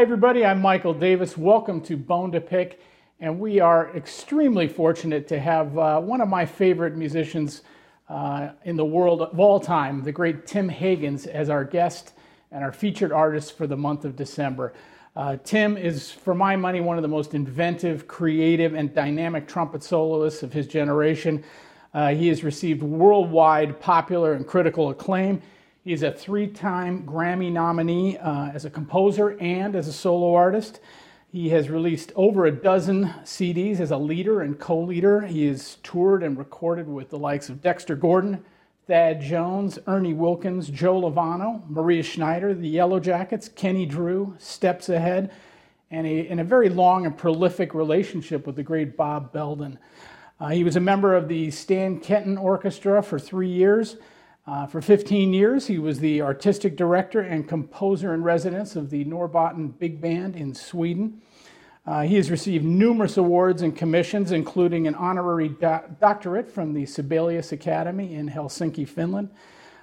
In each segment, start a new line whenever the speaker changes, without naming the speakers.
Hi, everybody. I'm Michael Davis. Welcome to Bone to Pick. And we are extremely fortunate to have uh, one of my favorite musicians uh, in the world of all time, the great Tim Hagans, as our guest and our featured artist for the month of December. Uh, Tim is, for my money, one of the most inventive, creative, and dynamic trumpet soloists of his generation. Uh, he has received worldwide popular and critical acclaim. He's a three time Grammy nominee uh, as a composer and as a solo artist. He has released over a dozen CDs as a leader and co leader. He has toured and recorded with the likes of Dexter Gordon, Thad Jones, Ernie Wilkins, Joe Lovano, Maria Schneider, the Yellowjackets, Kenny Drew, Steps Ahead, and a, a very long and prolific relationship with the great Bob Belden. Uh, he was a member of the Stan Kenton Orchestra for three years. Uh, for 15 years, he was the artistic director and composer in residence of the Norrbotten Big Band in Sweden. Uh, he has received numerous awards and commissions, including an honorary do- doctorate from the Sibelius Academy in Helsinki, Finland.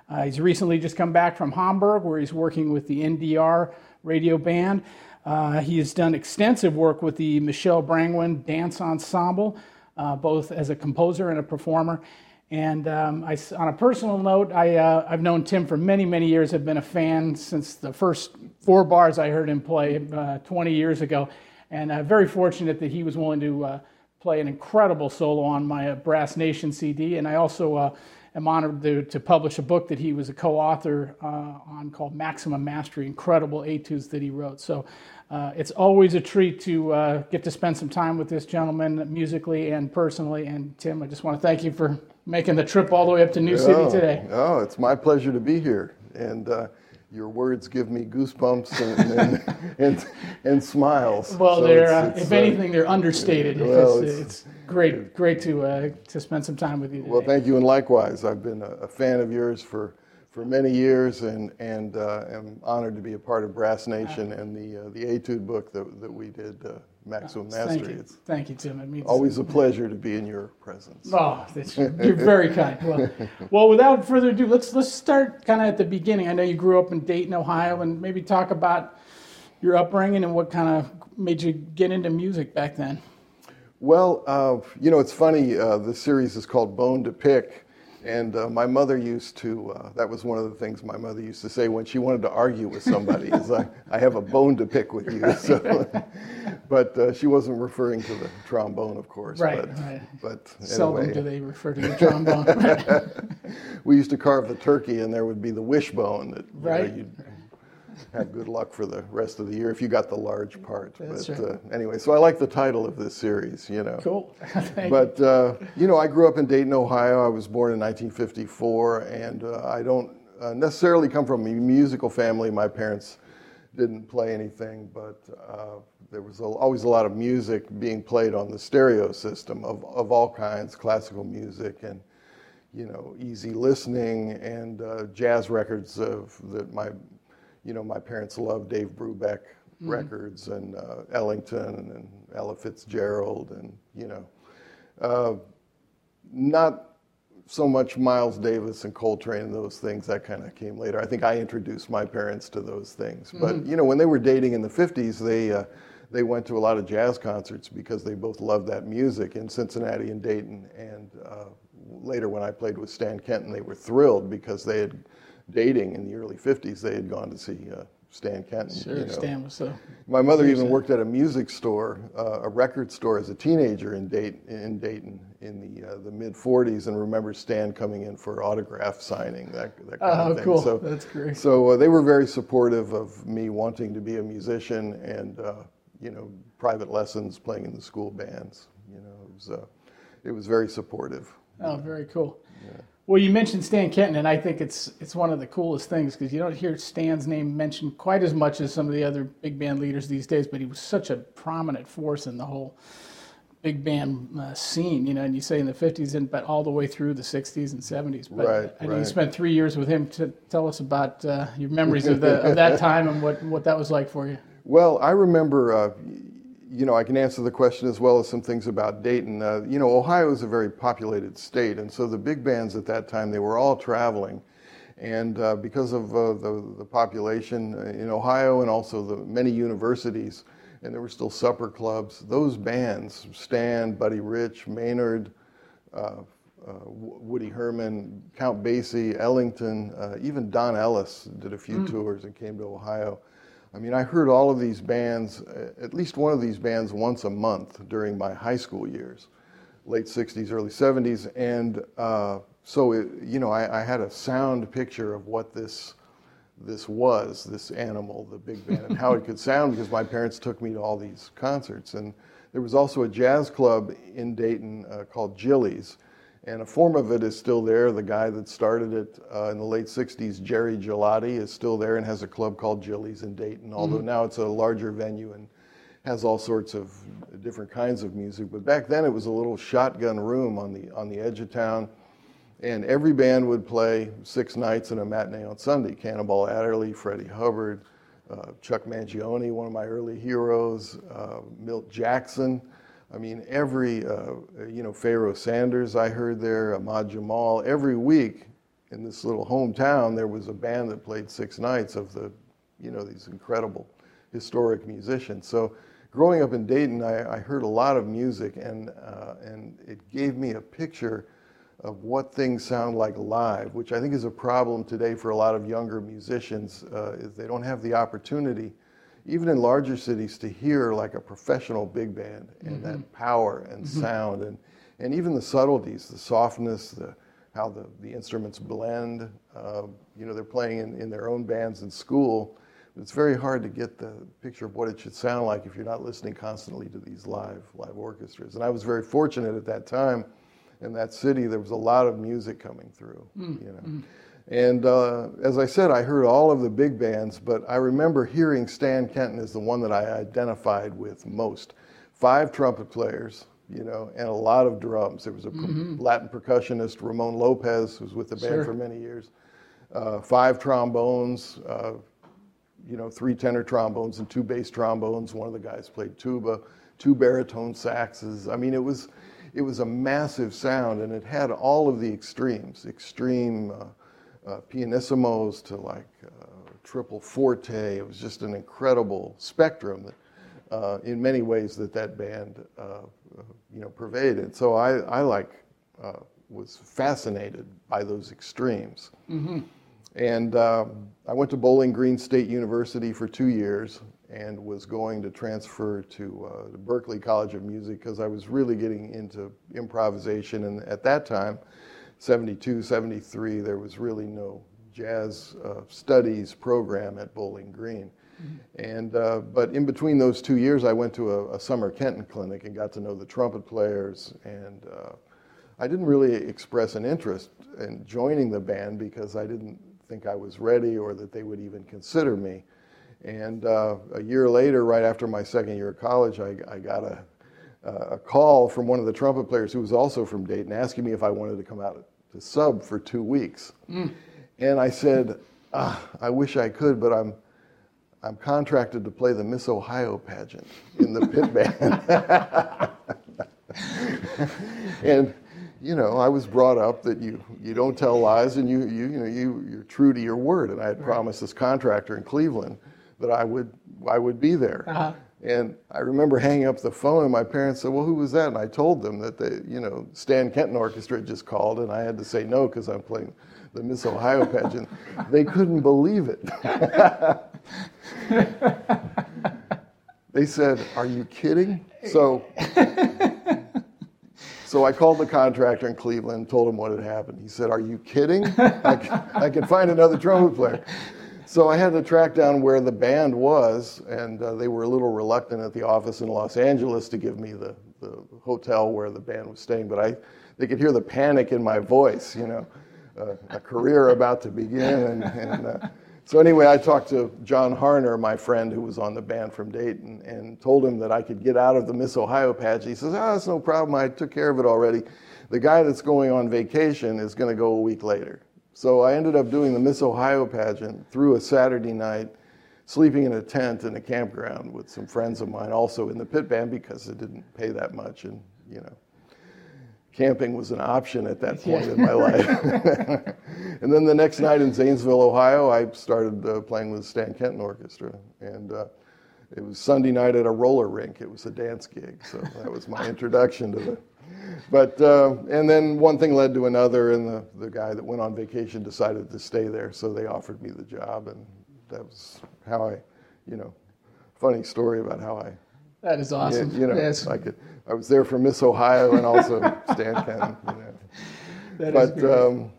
Uh, he's recently just come back from Hamburg, where he's working with the NDR radio band. Uh, he has done extensive work with the Michelle Brangwyn Dance Ensemble, uh, both as a composer and a performer. And um, I, on a personal note, I, uh, I've known Tim for many, many years. I've been a fan since the first four bars I heard him play uh, 20 years ago. And uh, very fortunate that he was willing to uh, play an incredible solo on my uh, Brass Nation CD. And I also uh, am honored to, to, publish a book that he was a co author on called Maximum Mastery, incredible etudes that he wrote. So it's always a treat to get to spend some time with this gentleman musically and personally. And Tim, I just want to thank you for making the trip all the way up to New oh, City today.
Oh, it's my pleasure to be here. And uh, your words give me goosebumps and, and, and, and smiles.
Well, so they're, uh, if uh, anything, they're understated. Well, it's, it's, great, great to, uh, to spend some time with you today.
Well, thank you, and likewise. I've been a, a fan of yours for, for many years and, and uh, am honored to be a part of Brass Nation and the, uh, the Etude book that, that we did maximum mastery.
Thank you,
it's
Thank you Tim.
It means always a pleasure to be in your presence.
Oh, you're very kind. Well, well, without further ado, let's let's start kind of at the beginning. I know you grew up in Dayton, Ohio, and maybe talk about your upbringing and what kind of made you get into music back then.
Well, uh, you know, it's funny. Uh, the series is called Bone to Pick and uh, my mother used to, uh, that was one of the things my mother used to say when she wanted to argue with somebody, is I, I have a bone to pick with you. So, but uh, she wasn't referring to the trombone, of course.
Right,
but,
right.
But
Seldom
anyway.
do they refer to the trombone.
we used to carve the turkey and there would be the wishbone that
right.
You know, have good luck for the rest of the year if you got the large part.
That's
but
right.
uh, anyway, so I like the title of this series, you know.
Cool.
but uh, you know, I grew up in Dayton, Ohio. I was born in 1954, and uh, I don't uh, necessarily come from a musical family. My parents didn't play anything, but uh, there was a, always a lot of music being played on the stereo system of, of all kinds, classical music and you know, easy listening and uh, jazz records of that my you know, my parents loved Dave Brubeck mm-hmm. records and uh, Ellington and Ella Fitzgerald and, you know, uh, not so much Miles Davis and Coltrane and those things. That kind of came later. I think I introduced my parents to those things. Mm-hmm. But, you know, when they were dating in the 50s, they, uh, they went to a lot of jazz concerts because they both loved that music in Cincinnati and Dayton. And uh, later, when I played with Stan Kenton, they were thrilled because they had dating in the early 50s, they had gone to see uh, Stan Kenton.
Sure, you know. Stan was so.
My mother even worked at a music store, uh, a record store, as a teenager in Dayton, in, Dayton in the uh, the mid 40s, and remembers Stan coming in for autograph signing, that, that kind
oh,
of thing.
cool.
So,
That's great.
So uh, they were very supportive of me wanting to be a musician and, uh, you know, private lessons, playing in the school bands. You know, it was, uh, it was very supportive.
Oh, very cool. Yeah. Well, you mentioned Stan Kenton, and I think it's it's one of the coolest things because you don't hear Stan's name mentioned quite as much as some of the other big band leaders these days. But he was such a prominent force in the whole big band uh, scene, you know. And you say in the '50s, and but all the way through the '60s and '70s. But
right.
I
right.
you spent three years with him. To tell us about uh, your memories of, the, of that time and what what that was like for you.
Well, I remember. Uh, you know, I can answer the question as well as some things about Dayton. Uh, you know, Ohio is a very populated state, and so the big bands at that time they were all traveling, And uh, because of uh, the, the population in Ohio and also the many universities, and there were still supper clubs, those bands, Stan, Buddy Rich, Maynard, uh, uh, Woody Herman, Count Basie, Ellington, uh, even Don Ellis did a few mm. tours and came to Ohio. I mean, I heard all of these bands, at least one of these bands, once a month during my high school years, late 60s, early 70s. And uh, so, it, you know, I, I, had a sound picture of what this, this was, this animal, the big band, and how it could sound because my parents took me to all these concerts. And there was also a jazz club in Dayton uh, called Gilly's and a form of it is still there. The guy that started it uh, in the late 60s, Jerry Gillotti, is still there and has a club called Gilly's in Dayton, although mm-hmm. now it's a larger venue and has all sorts of different kinds of music. But back then it was a little shotgun room on the, on the edge of town. And every band would play six nights in a matinee on Sunday. Cannonball Adderley, Freddie Hubbard, uh, Chuck Mangione, one of my early heroes, uh, Milt Jackson. I mean, every, uh, you know, Pharoah Sanders I heard there, Ahmad Jamal, every week in this little hometown, there was a band that played six nights of the, you know, these incredible historic musicians. So growing up in Dayton, I, I heard a lot of music and, uh, and it gave me a picture of what things sound like live, which I think is a problem today for a lot of younger musicians, uh, is they don't have the opportunity even in larger cities, to hear like a professional big band and mm-hmm. that power and mm-hmm. sound and, and even the subtleties, the softness, the, how the, the instruments blend. Uh, you know, they're playing in, in their own bands in school. It's very hard to get the picture of what it should sound like if you're not listening constantly to these live live orchestras. And I was very fortunate at that time in that city. There was a lot of music coming through. Mm. You know. And uh, as I said, I heard all of the big bands, but I remember hearing Stan Kenton as the one that I identified with most. Five trumpet players, you know, and a lot of drums. There was a mm-hmm. Latin percussionist, Ramon Lopez, who was with the band sure. for many years. Uh, five trombones, uh, you know, three tenor trombones and two bass trombones. One of the guys played tuba, two baritone saxes. I mean, it was, it was a massive sound, and it had all of the extremes, extreme uh, pianissimos to like uh, triple forte. It was just an incredible spectrum that, uh, in many ways, that that band, uh, uh, you know, pervaded. So I, I like uh, was fascinated by those extremes. Mm-hmm. And um, I went to Bowling Green State University for two years and was going to transfer to uh, Berklee College of Music because I was really getting into improvisation. And at that time, 72, 73, there was really no jazz uh, studies program at Bowling Green. Mm-hmm. And, uh, but in between those two years, I went to a, a, summer Kenton clinic and got to know the trumpet players. And uh, I didn't really express an interest in joining the band because I didn't think I was ready or that they would even consider me. And uh, a year later, right after my second year of college, I, I got a a call from one of the trumpet players who was also from Dayton asking me if I wanted to come out to sub for two weeks. Mm. And I said, ah, I wish I could, but I'm, I'm contracted to play the Miss Ohio pageant in the pit band. and, you know, I was brought up that you, you don't tell lies and you, you, you know, you, you're true to your word. And I had promised this contractor in Cleveland that I would, I would be there. Uh-huh. And I remember hanging up the phone, and my parents said, "Well, who was that?" And I told them that the, you know, Stan Kenton Orchestra just called, and I had to say no because I'm playing the Miss Ohio pageant. they couldn't believe it. they said, "Are you kidding?" So, so I called the contractor in Cleveland, told him what had happened. He said, "Are you kidding? I can, I can find another trumpet player." So I had to track down where the band was, and uh, they were a little reluctant at the office in Los Angeles to give me the, the hotel where the band was staying. But I, they could hear the panic in my voice, you know, uh, a career about to begin. And, and uh, so anyway, I talked to John Harner, my friend who was on the band from Dayton, and told him that I could get out of the Miss Ohio patch. He says, "Ah, oh, that's no problem. I took care of it already. The guy that's going on vacation is going to go a week later." So I ended up doing the Miss Ohio pageant through a Saturday night, sleeping in a tent in a campground with some friends of mine, also in the pit band because it didn't pay that much, and you know, camping was an option at that point in my life. and then the next night in Zanesville, Ohio, I started uh, playing with the Stan Kenton Orchestra. And uh, it was Sunday night at a roller rink. It was a dance gig. So that was my introduction to the. But, uh, and then one thing led to another, and the, the guy that went on vacation decided to stay there. So they offered me the job. And that was how I, you know, funny story about how I
that is awesome.
You, you know, yes. I could. I was there for Miss Ohio and also Stan Kenton. You know.
That
but um,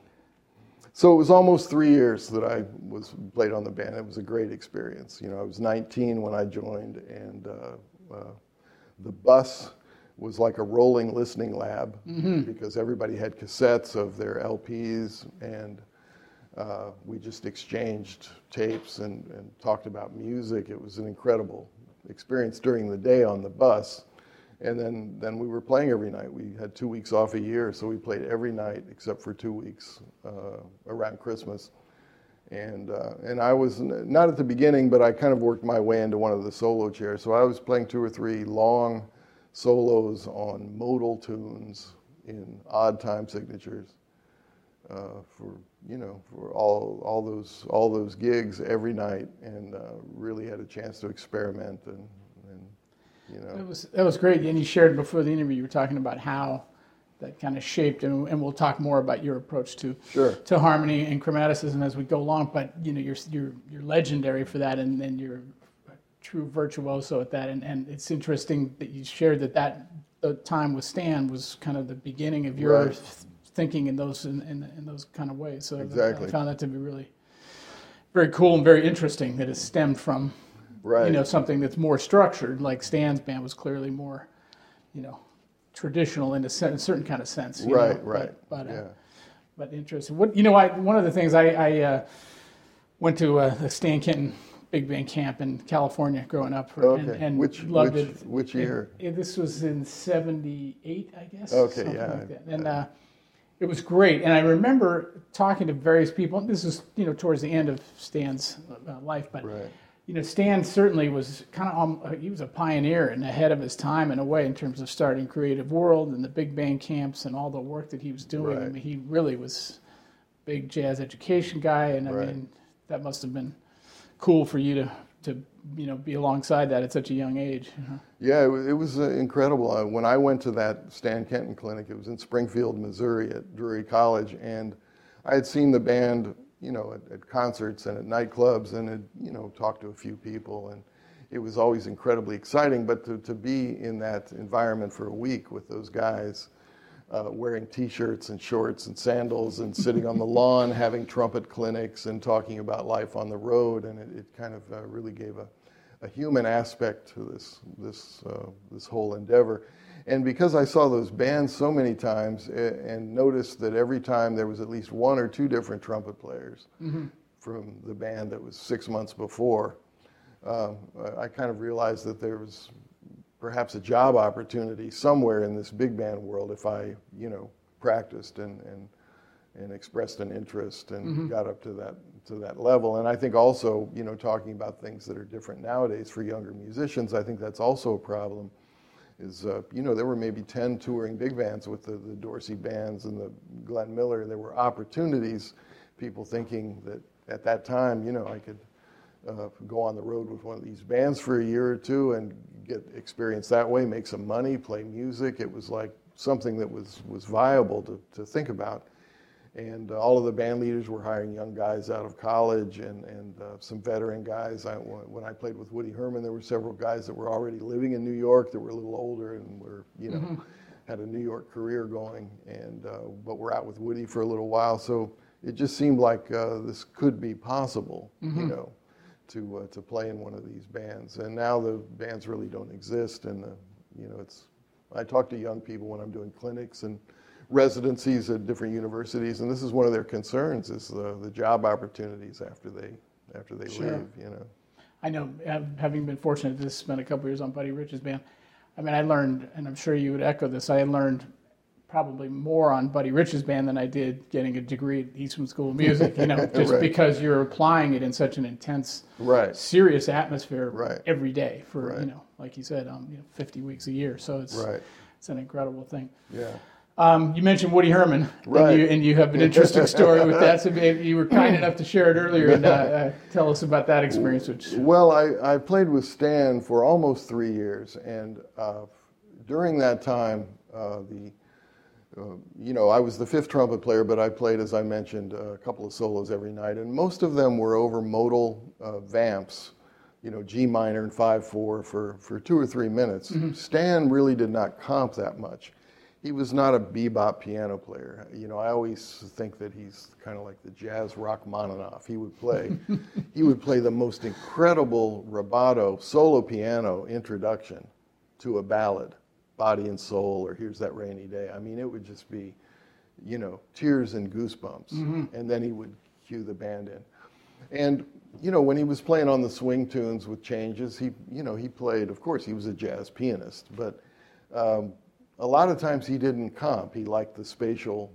so it was almost three years that I was played on the band. It was a great experience. You know, I was 19 when I joined, and uh, uh, the bus was like a rolling listening lab mm-hmm. because everybody had cassettes of their LPs and. Uh, we just exchanged tapes and, and talked about music. It was an incredible experience during the day on the bus. And then, then we were playing every night. We had two weeks off a year, so we played every night except for two weeks uh, around Christmas. And, uh, and I was not at the beginning, but I kind of worked my way into one of the solo chairs. So I was playing two or three long solos on modal tunes in odd time signatures uh, for you know for all all those all those gigs every night, and uh, really had a chance to experiment and and you know
that was that was great. And you shared before the interview, you were talking about how that kind of shaped, and, and we'll talk more about your approach to
sure.
to harmony and chromaticism as we go along. But you know, you're you're you're legendary for that, and, and you're a true virtuoso at that. And, and it's interesting that you shared that that the time with Stan was kind of the beginning of your
right
thinking in those in, in, in those kind of ways. So
exactly.
I found that to be really very cool and very interesting that it stemmed from
right.
you know something that's more structured. Like Stan's band was clearly more you know traditional in a, certain kind of sense.
right,
know?
right.
But, but,
uh,
yeah. but interesting. What you know, I one of the things I, I uh, went to uh, the Stan Kenton big band camp in California growing up,
okay.
and, and
which,
loved
which,
it.
Which year?
It, it, this was in '78, I guess.
Okay, yeah.
Like and uh, it was great. And I remember talking to various people. This is you know towards the end of Stan's uh, life, but
right.
you know Stan certainly was kind of um, uh, he was a pioneer and ahead of his time in a way in terms of starting Creative World and the big band camps and all the work that he was doing.
Right.
I mean, he really was a big jazz education guy, and I
right.
mean that must have been cool for you to to you know be alongside that at such a young age.
Yeah, it, it was uh, incredible. Uh, when I went to that Stan Kenton clinic, it was in Springfield, Missouri, at Drury College, and I had seen the band, you know, at, at concerts and at nightclubs, and had you know talked to a few people, and it was always incredibly exciting. But to, to be in that environment for a week with those guys. Uh, wearing T-shirts and shorts and sandals and sitting on the lawn having trumpet clinics and talking about life on the road and it, it kind of uh, really gave a, a human aspect to this this uh, this whole endeavor. And because I saw those bands so many times and noticed that every time there was at least one or two different trumpet players mm-hmm. from the band that was six months before, um, I kind of realized that there was perhaps a job opportunity somewhere in this big band world if I, you know, practiced and, and and expressed an interest and mm-hmm. got up to that to that level. And I think also, you know, talking about things that are different nowadays for younger musicians, I think that's also a problem. Is uh, you know there were maybe ten touring big bands with the, the Dorsey bands and the Glenn Miller. There were opportunities, people thinking that at that time, you know, I could uh, go on the road with one of these bands for a year or two and get experience that way, make some money, play music. It was like something that was was viable to to think about and uh, all of the band leaders were hiring young guys out of college and, and uh, some veteran guys. I, when I played with Woody Herman, there were several guys that were already living in New York that were a little older and were, you know, mm-hmm. had a New York career going. And uh, but we're out with Woody for a little while, so it just seemed like uh, this could be possible, mm-hmm. you know, to uh, to play in one of these bands. And now the bands really don't exist, and uh, you know, it's. I talk to young people when I'm doing clinics and residencies at different universities, and this is one of their concerns: is the, the job opportunities after they after they sure. leave. You know.
I know, having been fortunate to spend a couple years on Buddy Rich's band. I mean, I learned, and I'm sure you would echo this. I learned probably more on Buddy Rich's band than I did getting a degree at Eastman School of Music. You know, just
right.
because you're applying it in such an intense,
right.
serious atmosphere
right.
every day for
right.
you know, like you said, um, you know, 50 weeks a year. So it's
right.
it's an incredible thing.
Yeah.
Um, you mentioned Woody Herman,
Right.
and, you, and you have an interesting story with that. So you were kind enough to share it earlier and uh, uh, tell us about that experience. Which
Well, I, I played with Stan for almost three years, and uh, during that time, uh, the you know, I was the fifth trumpet player, but I played, as I mentioned, a couple of solos every night, and most of them were over modal uh, vamps, you know, G minor and five four for for two or three minutes. Stan really did not comp that much. He was not a bebop piano player. You know, I always think that he's kind of like the jazz rock Rachmaninoff. He would play, he would play the most incredible rubato solo piano introduction to a ballad, Body and Soul, or Here's That Rainy Day. I mean, it would just be, you know, tears and goosebumps. And then he would cue the band in. And, you know, when he was playing on the swing tunes with changes, he, you know, he played, of course, he was a jazz pianist, but um, a lot of times he didn't comp. He liked the spatial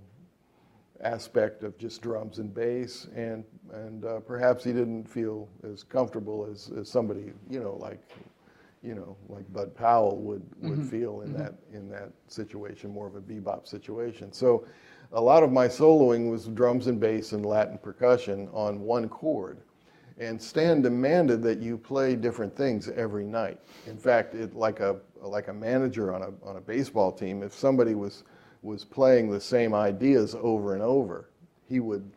aspect of just drums and bass, and and uh, perhaps he didn't feel as comfortable as, as somebody you know like you know like Bud Powell would would mm-hmm. feel in mm-hmm. that in that situation, more of a bebop situation. So, a lot of my soloing was drums and bass and Latin percussion on one chord. And Stan demanded that you play different things every night. In fact, it like a like a manager on a on a baseball team, if somebody was was playing the same ideas over and over, he would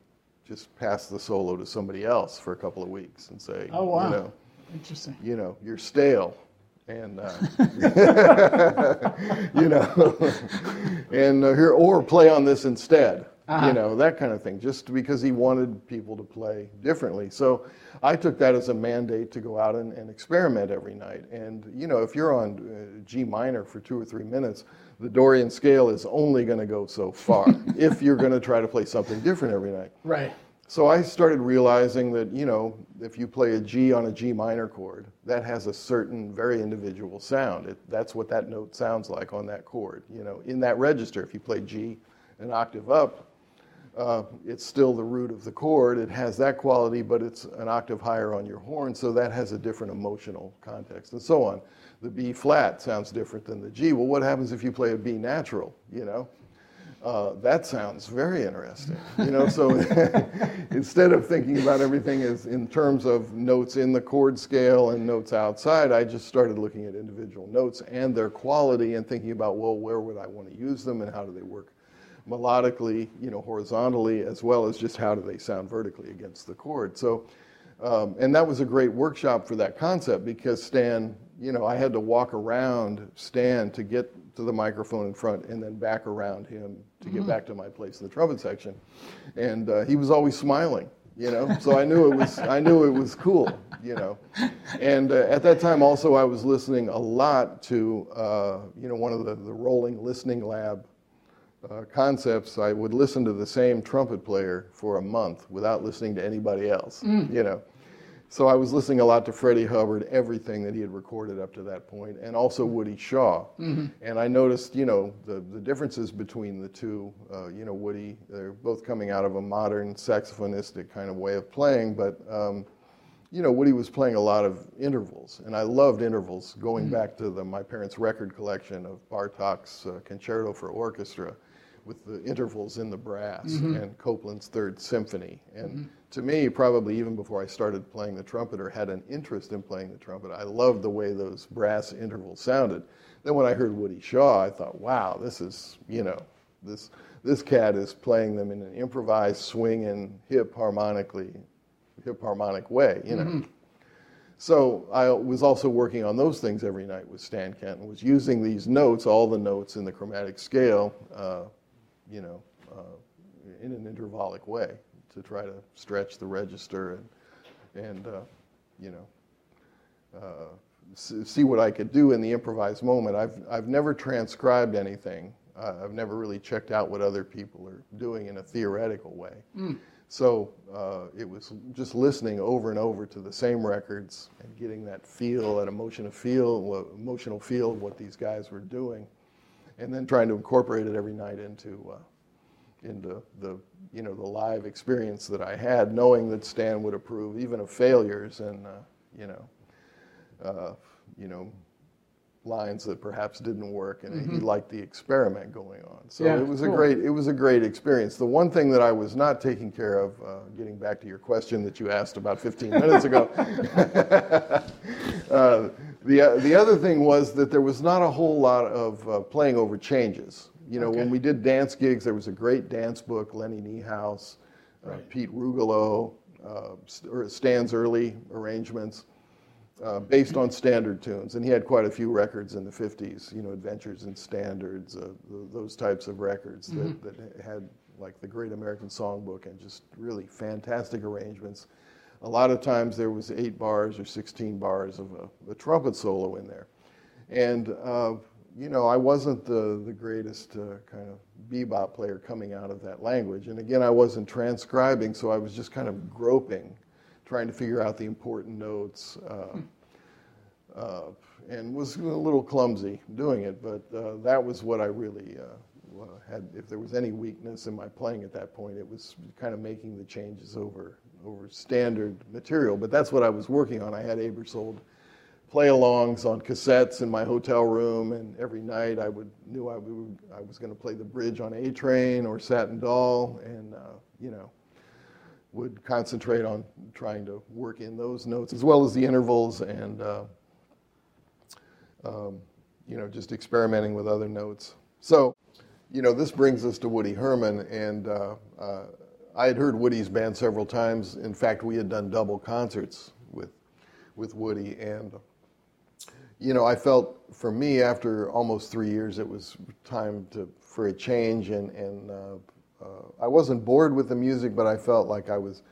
just pass the solo to somebody else for a couple of weeks and say,
Oh, wow.
you know,
interesting.
you know, you're stale, and uh, you know, and uh, here or play on this instead,
Uh-huh.
you know, that kind of thing. Just because he wanted people to play differently, so I took that as a mandate to go out and, and experiment every night. And you know, if you're on uh, G minor for two or three minutes, the Dorian scale is only going to go so far if you're going to try to play something different every night.
Right.
So I started realizing that, you know, if you play a G on a G minor chord, that has a certain very individual sound. It, that's what that note sounds like on that chord. You know, in that register, if you play G an octave up, uh, it's still the root of the chord. It has that quality, but it's an octave higher on your horn, so that has a different emotional context, and so on. The B flat sounds different than the G. Well, what happens if you play a B natural? You know, uh, that sounds very interesting. You know, so instead of thinking about everything as in terms of notes in the chord scale and notes outside, I just started looking at individual notes and their quality and thinking about, well, where would I want to use them and how do they work melodically, you know, horizontally, as well as just how do they sound vertically against the chord. So, um, and that was a great workshop for that concept because Stan, you know, I had to walk around Stan to get to the microphone in front and then back around him to get back to my place in the trumpet section. And uh, he was always smiling, you know, so I knew it was, I knew it was cool, you know. And uh, at that time also I was listening a lot to, uh, you know, one of the, the rolling listening lab uh, concepts, I would listen to the same trumpet player for a month without listening to anybody else. You know, so I was listening a lot to Freddie Hubbard, everything that he had recorded up to that point, and also Woody Shaw. And I noticed, you know, the, the differences between the two. Uh, you know, Woody, they're both coming out of a modern saxophonistic kind of way of playing, but um, you know, Woody was playing a lot of intervals, and I loved intervals. Going back to the, my parents' record collection of Bartok's uh, Concerto for Orchestra, with the intervals in the brass, and Copland's Third Symphony. And to me, probably even before I started playing the trumpet or had an interest in playing the trumpet, I loved the way those brass intervals sounded. Then when I heard Woody Shaw, I thought, wow, this is, you know, this this cat is playing them in an improvised, swinging, hip harmonically hip harmonic way, you know. So I was also working on those things every night with Stan Kenton, was using these notes, all the notes in the chromatic scale, uh, you know, uh, in an intervallic way to try to stretch the register and, and uh, you know, uh, see what I could do in the improvised moment. I've, I've never transcribed anything. Uh, I've never really checked out what other people are doing in a theoretical way. So uh, it was just listening over and over to the same records and getting that feel, that emotional feel, emotional feel of what these guys were doing, and then trying to incorporate it every night into uh, into the you know the live experience that I had, knowing that Stan would approve even of failures and uh, you know uh, you know lines that perhaps didn't work, and he liked the experiment going on. So
Yeah,
it was a great it was a great experience. The one thing that I was not taking care of, uh, getting back to your question that you asked about 15 minutes ago, uh, the uh, the other thing was that there was not a whole lot of uh, playing over changes. You know, when we did dance gigs, there was a great dance book, Lenny Niehaus, uh,
Right.
Pete Rugolo, uh, Stan's early arrangements uh, based on standard tunes, and he had quite a few records in the 50s, you know, Adventures in Standards, uh, th- those types of records that, that had like the Great American Songbook and just really fantastic arrangements. A lot of times there was eight bars or 16 bars of a, a trumpet solo in there. And, uh, you know, I wasn't the, the greatest uh, kind of bebop player coming out of that language. And again, I wasn't transcribing, so I was just kind of groping trying to figure out the important notes, uh, uh, and was a little clumsy doing it. But uh, that was what I really uh, uh, had. If there was any weakness in my playing at that point, it was kind of making the changes over over standard material. But that's what I was working on. I had Aebersold play-alongs on cassettes in my hotel room, and every night I would knew I, would, I was going to play the bridge on A Train or Satin Doll, and uh, you know would concentrate on trying to work in those notes as well as the intervals and uh, um, you know just experimenting with other notes. So you know this brings us to Woody Herman, and uh, uh, I had heard Woody's band several times. In fact, we had done double concerts with with Woody, and you know I felt for me after almost three years it was time to for a change and and. Uh, uh, I wasn't bored with the music, but I felt like I was,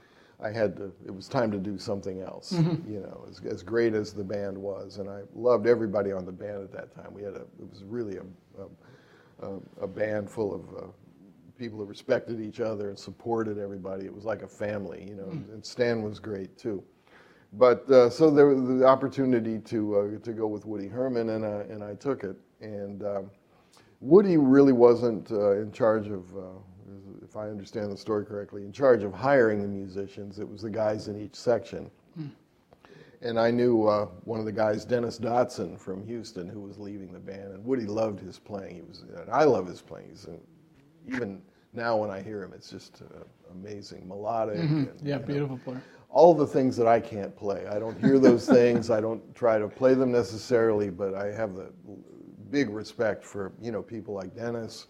I had to. It was time to do something else. You know, as, as great as the band was, and I loved everybody on the band at that time. We had a. It was really a, a, a, band full of uh, people who respected each other and supported everybody. It was like a family. You know, and Stan was great too. But uh, so there was the opportunity to uh, to go with Woody Herman, and uh, and I took it. And um, Woody really wasn't uh, in charge of, uh, if I understand the story correctly, in charge of hiring the musicians. It was the guys in each section. And I knew uh, one of the guys, Dennis Dotson from Houston, who was leaving the band. And Woody loved his playing. He was, and I love his playing. He's, even now when I hear him, it's just uh, amazing, melodic. And,
Yeah,
you know,
beautiful player.
All the things that I can't play. I don't hear those things. I don't try to play them necessarily, but I have the big respect for you know people like Dennis,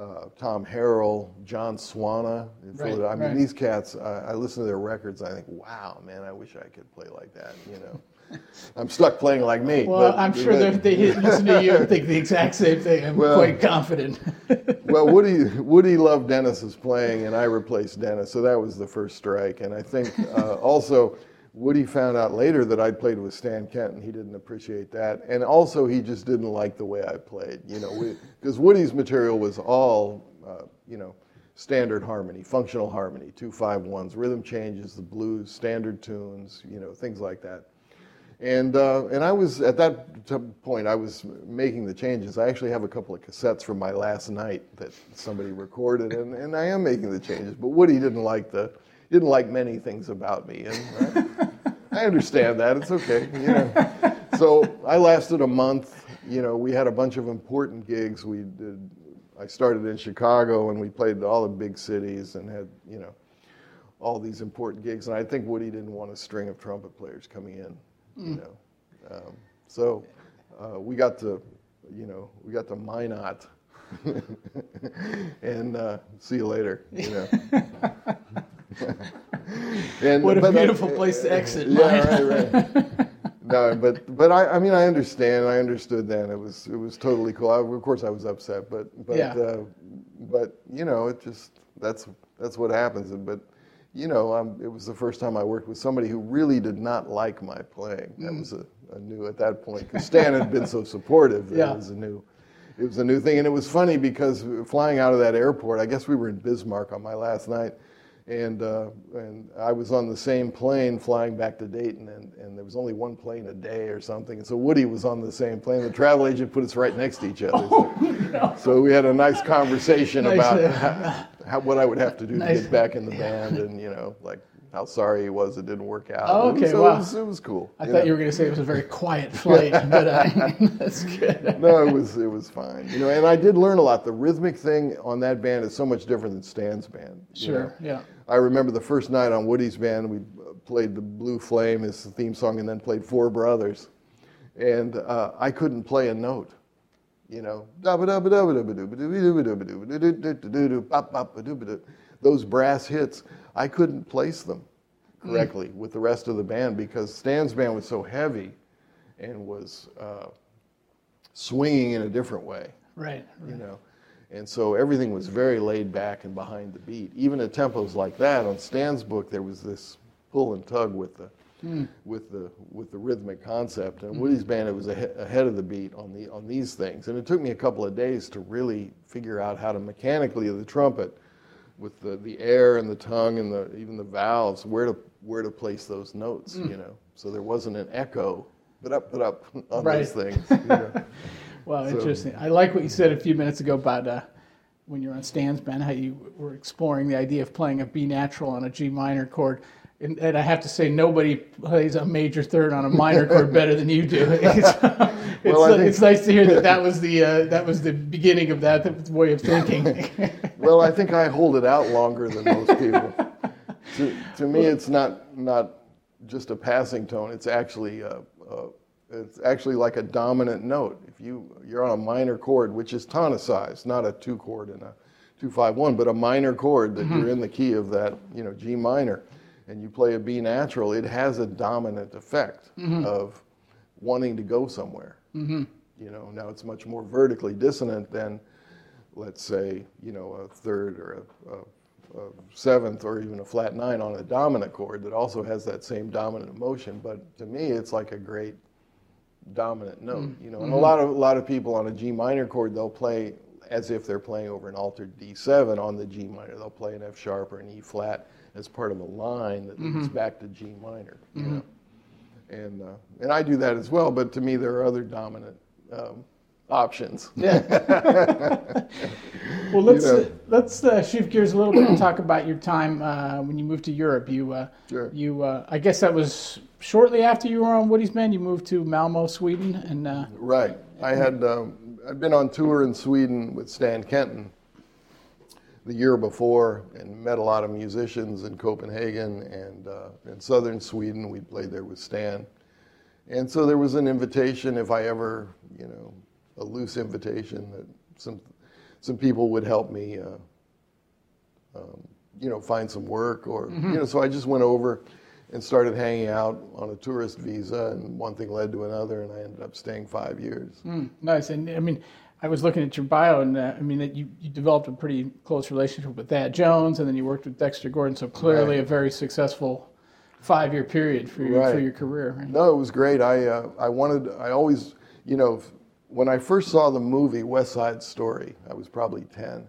uh, Tom Harrell, John Swana.
Right,
I mean,
right.
these cats. I, I listen to their records. I think, wow, man, I wish I could play like that. You know, I'm stuck playing like me.
Well, I'm sure that they listen to you and think the exact same thing. I'm
Well-
quite confident.
well, Woody Woody loved Dennis's playing, and I replaced Dennis, so that was the first strike. And I think uh, also Woody found out later that I'd played with Stan Kent, and he didn't appreciate that. And also, he just didn't like the way I played, you know, because Woody's material was all, uh, you know, standard harmony, functional harmony, two five ones, rhythm changes, the blues, standard tunes, you know, things like that. And, uh, and I was, at that point, I was making the changes. I actually have a couple of cassettes from my last night that somebody recorded, and, and I am making the changes. But Woody didn't like the, didn't like many things about me. And I, I understand that. It's okay. You know. So I lasted a month. You know, we had a bunch of important gigs. We did, I started in Chicago, and we played all the big cities and had, you know, all these important gigs. And I think Woody didn't want a string of trumpet players coming in, you know. Um, so uh, we got to, you know, we got to Minot. and uh, see you later, you know. and,
What a
but I-
beautiful place to exit.
yeah, right, right. No, but but I, I mean I understand. I understood then. It was it was totally cool. I, of course I was upset, but but
Yeah.
uh, but you know it just that's that's what happens. But you know um, it was the first time I worked with somebody who really did not like my playing. That
Mm.
was a, a new at that point because Stan had been so supportive. That
Yeah.
It was a new. It was a new thing, and it was funny because flying out of that airport, I guess we were in Bismarck on my last night, and uh, and I was on the same plane flying back to Dayton, and, and there was only one plane a day or something. And so Woody was on the same plane. The travel agent put us right next to each other. So, so we had a nice conversation
Nice,
about how, what I would have to do to get back in the band, and you know, like how sorry he was it didn't work out.
Oh,
It was-
okay,
it was, it was cool.
I
you
thought
know.
you were going to say it was a very quiet flight, but uh, that's good.
no, it was it was fine. You know, and I did learn a lot. The rhythmic thing on that band is so much different than Stan's band. you know.
Sure, yeah.
I remember the first night on Woody's band, we played the Blue Flame as the theme song, and then played Four Brothers, and uh, I couldn't play a note. You know, those brass hits, I couldn't place them correctly with the rest of the band because Stan's band was so heavy and was uh, swinging in a different way
Right.
you know. And so everything was very laid back and behind the beat. Even at tempos like that, on Stan's book, there was this pull and tug with the with the with the rhythmic concept. And Woody's band, it was ahe- ahead of the beat on the on these things. And it took me a couple of days to really figure out how to mechanically the trumpet, with the, the air and the tongue and the even the valves, where to where to place those notes. You know, so there wasn't an echo, but up, but up on
Right.
those things. You know?
Well,
So-
interesting. I like what you said a few minutes ago about uh, when you're on Stan's band, how you were exploring the idea of playing a B natural on a G minor chord. And, and I have to say, nobody plays a major third on a minor chord better than you do. It's, it's,
Well, think-
it's nice to hear that that was the uh, that was the beginning of that way of thinking.
Well, I think I hold it out longer than most people. to, to me, it's not not just a passing tone. It's actually uh uh it's actually like a dominant note. If you you're on a minor chord, which is tonicized, not a two chord and a two five one, but a minor chord that you're in the key of that you know G minor, and you play a B natural, it has a dominant effect mm-hmm. of wanting to go somewhere. Mm-hmm. You know, now it's much more vertically dissonant than let's say, you know, a third or a, a, a seventh or even a flat nine on a dominant chord that also has that same dominant emotion. But to me, it's like a great dominant note, mm. you know. And a mm-hmm. lot of a lot of people on a G minor chord, they'll play as if they're playing over an altered D7 on the G minor. They'll play an F sharp or an E flat as part of a line that leads back to G minor, you know. And uh, and I do that as well. But to me, there are other dominant um, options.
Well, let's
know.
uh, let's uh, shift gears a little bit and talk about your time uh, when you moved to Europe. You uh,
Sure.
you uh, I guess that was shortly after you were on Woody's band. You moved to Malmo, Sweden, and uh,
Right. I had um, I'd been on tour in Sweden with Stan Kenton the year before and met a lot of musicians in Copenhagen and uh, in southern Sweden. We played there with Stan, and so there was an invitation if I ever, you know, a loose invitation that some some people would help me. Uh, um, you know, find some work or, you know, so I just went over and started hanging out on a tourist visa and one thing led to another and I ended up staying five years.
mm, nice. And I mean, I was looking at your bio, and uh, I mean that you, you developed a pretty close relationship with Thad Jones, and then you worked with Dexter Gordon. So clearly,
Right.
a very successful five-year period for your for your career. right?
No, it was great. I, uh, I wanted, I always, you know, when I first saw the movie West Side Story, I was probably 10,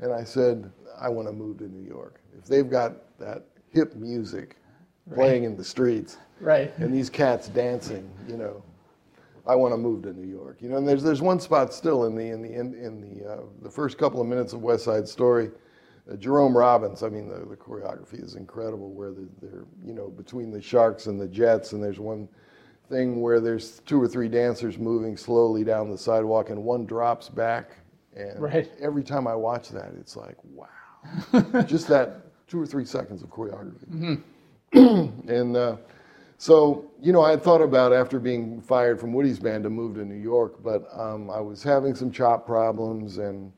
and I said, I want to move to New York. If they've got that hip music playing in the streets,
Right.
and these cats dancing, you know, I want to move to New York. You know, and there's there's one spot still in the in the in, in the uh, the first couple of minutes of West Side Story. Uh, Jerome Robbins, I mean, the, the choreography is incredible. Where the, they're you know between the sharks and the jets, and there's one thing where there's two or three dancers moving slowly down the sidewalk, and one drops back. And
Right.
every time I watch that, it's like wow, just that two or three seconds of choreography. and uh, so, you know, I had thought about after being fired from Woody's band to move to New York, but um, I was having some chop problems, and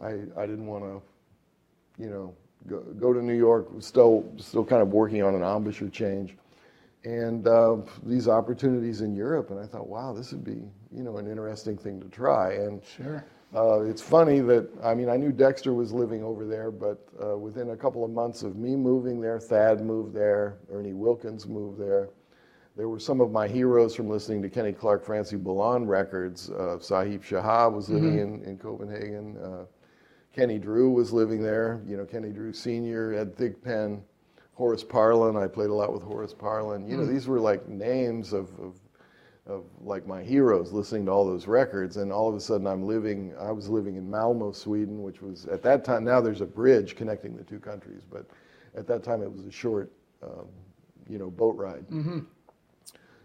I I didn't want to, you know, go, go to New York. Still still kind of working on an embouchure change, and uh, these opportunities in Europe, and I thought, wow, this would be you know an interesting thing to try, and.
Sure.
Uh, it's funny that I mean I knew Dexter was living over there, but uh, within a couple of months of me moving there, Thad moved there, Ernie Wilkins moved there. There were some of my heroes from listening to Kenny Clarke, Francy Boland records. Uh, Sahib Shihab was living in, in Copenhagen. Uh, Kenny Drew was living there. You know, Kenny Drew Sr., Ed Thigpen, Horace Parlan. I played a lot with Horace Parlan. You know, these were like names of, of of like my heroes listening to all those records and all of a sudden I'm living I was living in Malmo Sweden which was at that time now there's a bridge connecting the two countries but at that time it was a short um, you know, boat ride.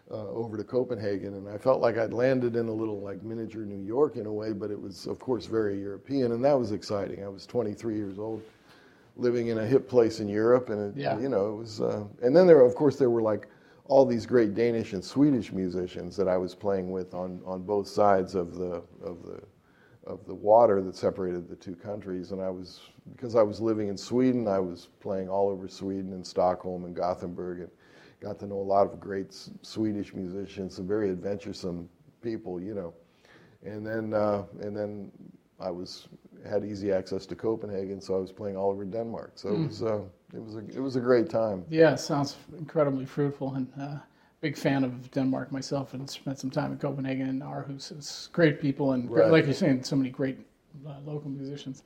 Uh, over to Copenhagen, and I felt like I'd landed in a little like miniature New York in a way, but it was, of course, very European, and that was exciting. I was 23 years old, living in a hip place in Europe, and it,
Yeah.
you know, it was. Uh, and then there, of course, there were like all these great Danish and Swedish musicians that I was playing with on on both sides of the of the of the water that separated the two countries. And I was because I was living in Sweden, I was playing all over Sweden and Stockholm and Gothenburg, and got to know a lot of great Swedish musicians, some very adventuresome people, you know. And then uh, and then I was had easy access to Copenhagen, so I was playing all over Denmark. So it was uh, it was a it was a great time.
Yeah, sounds incredibly fruitful, and uh, big fan of Denmark myself, and spent some time in Copenhagen and Aarhus. It's great people, and
Right.
like you're saying, so many great uh, local musicians.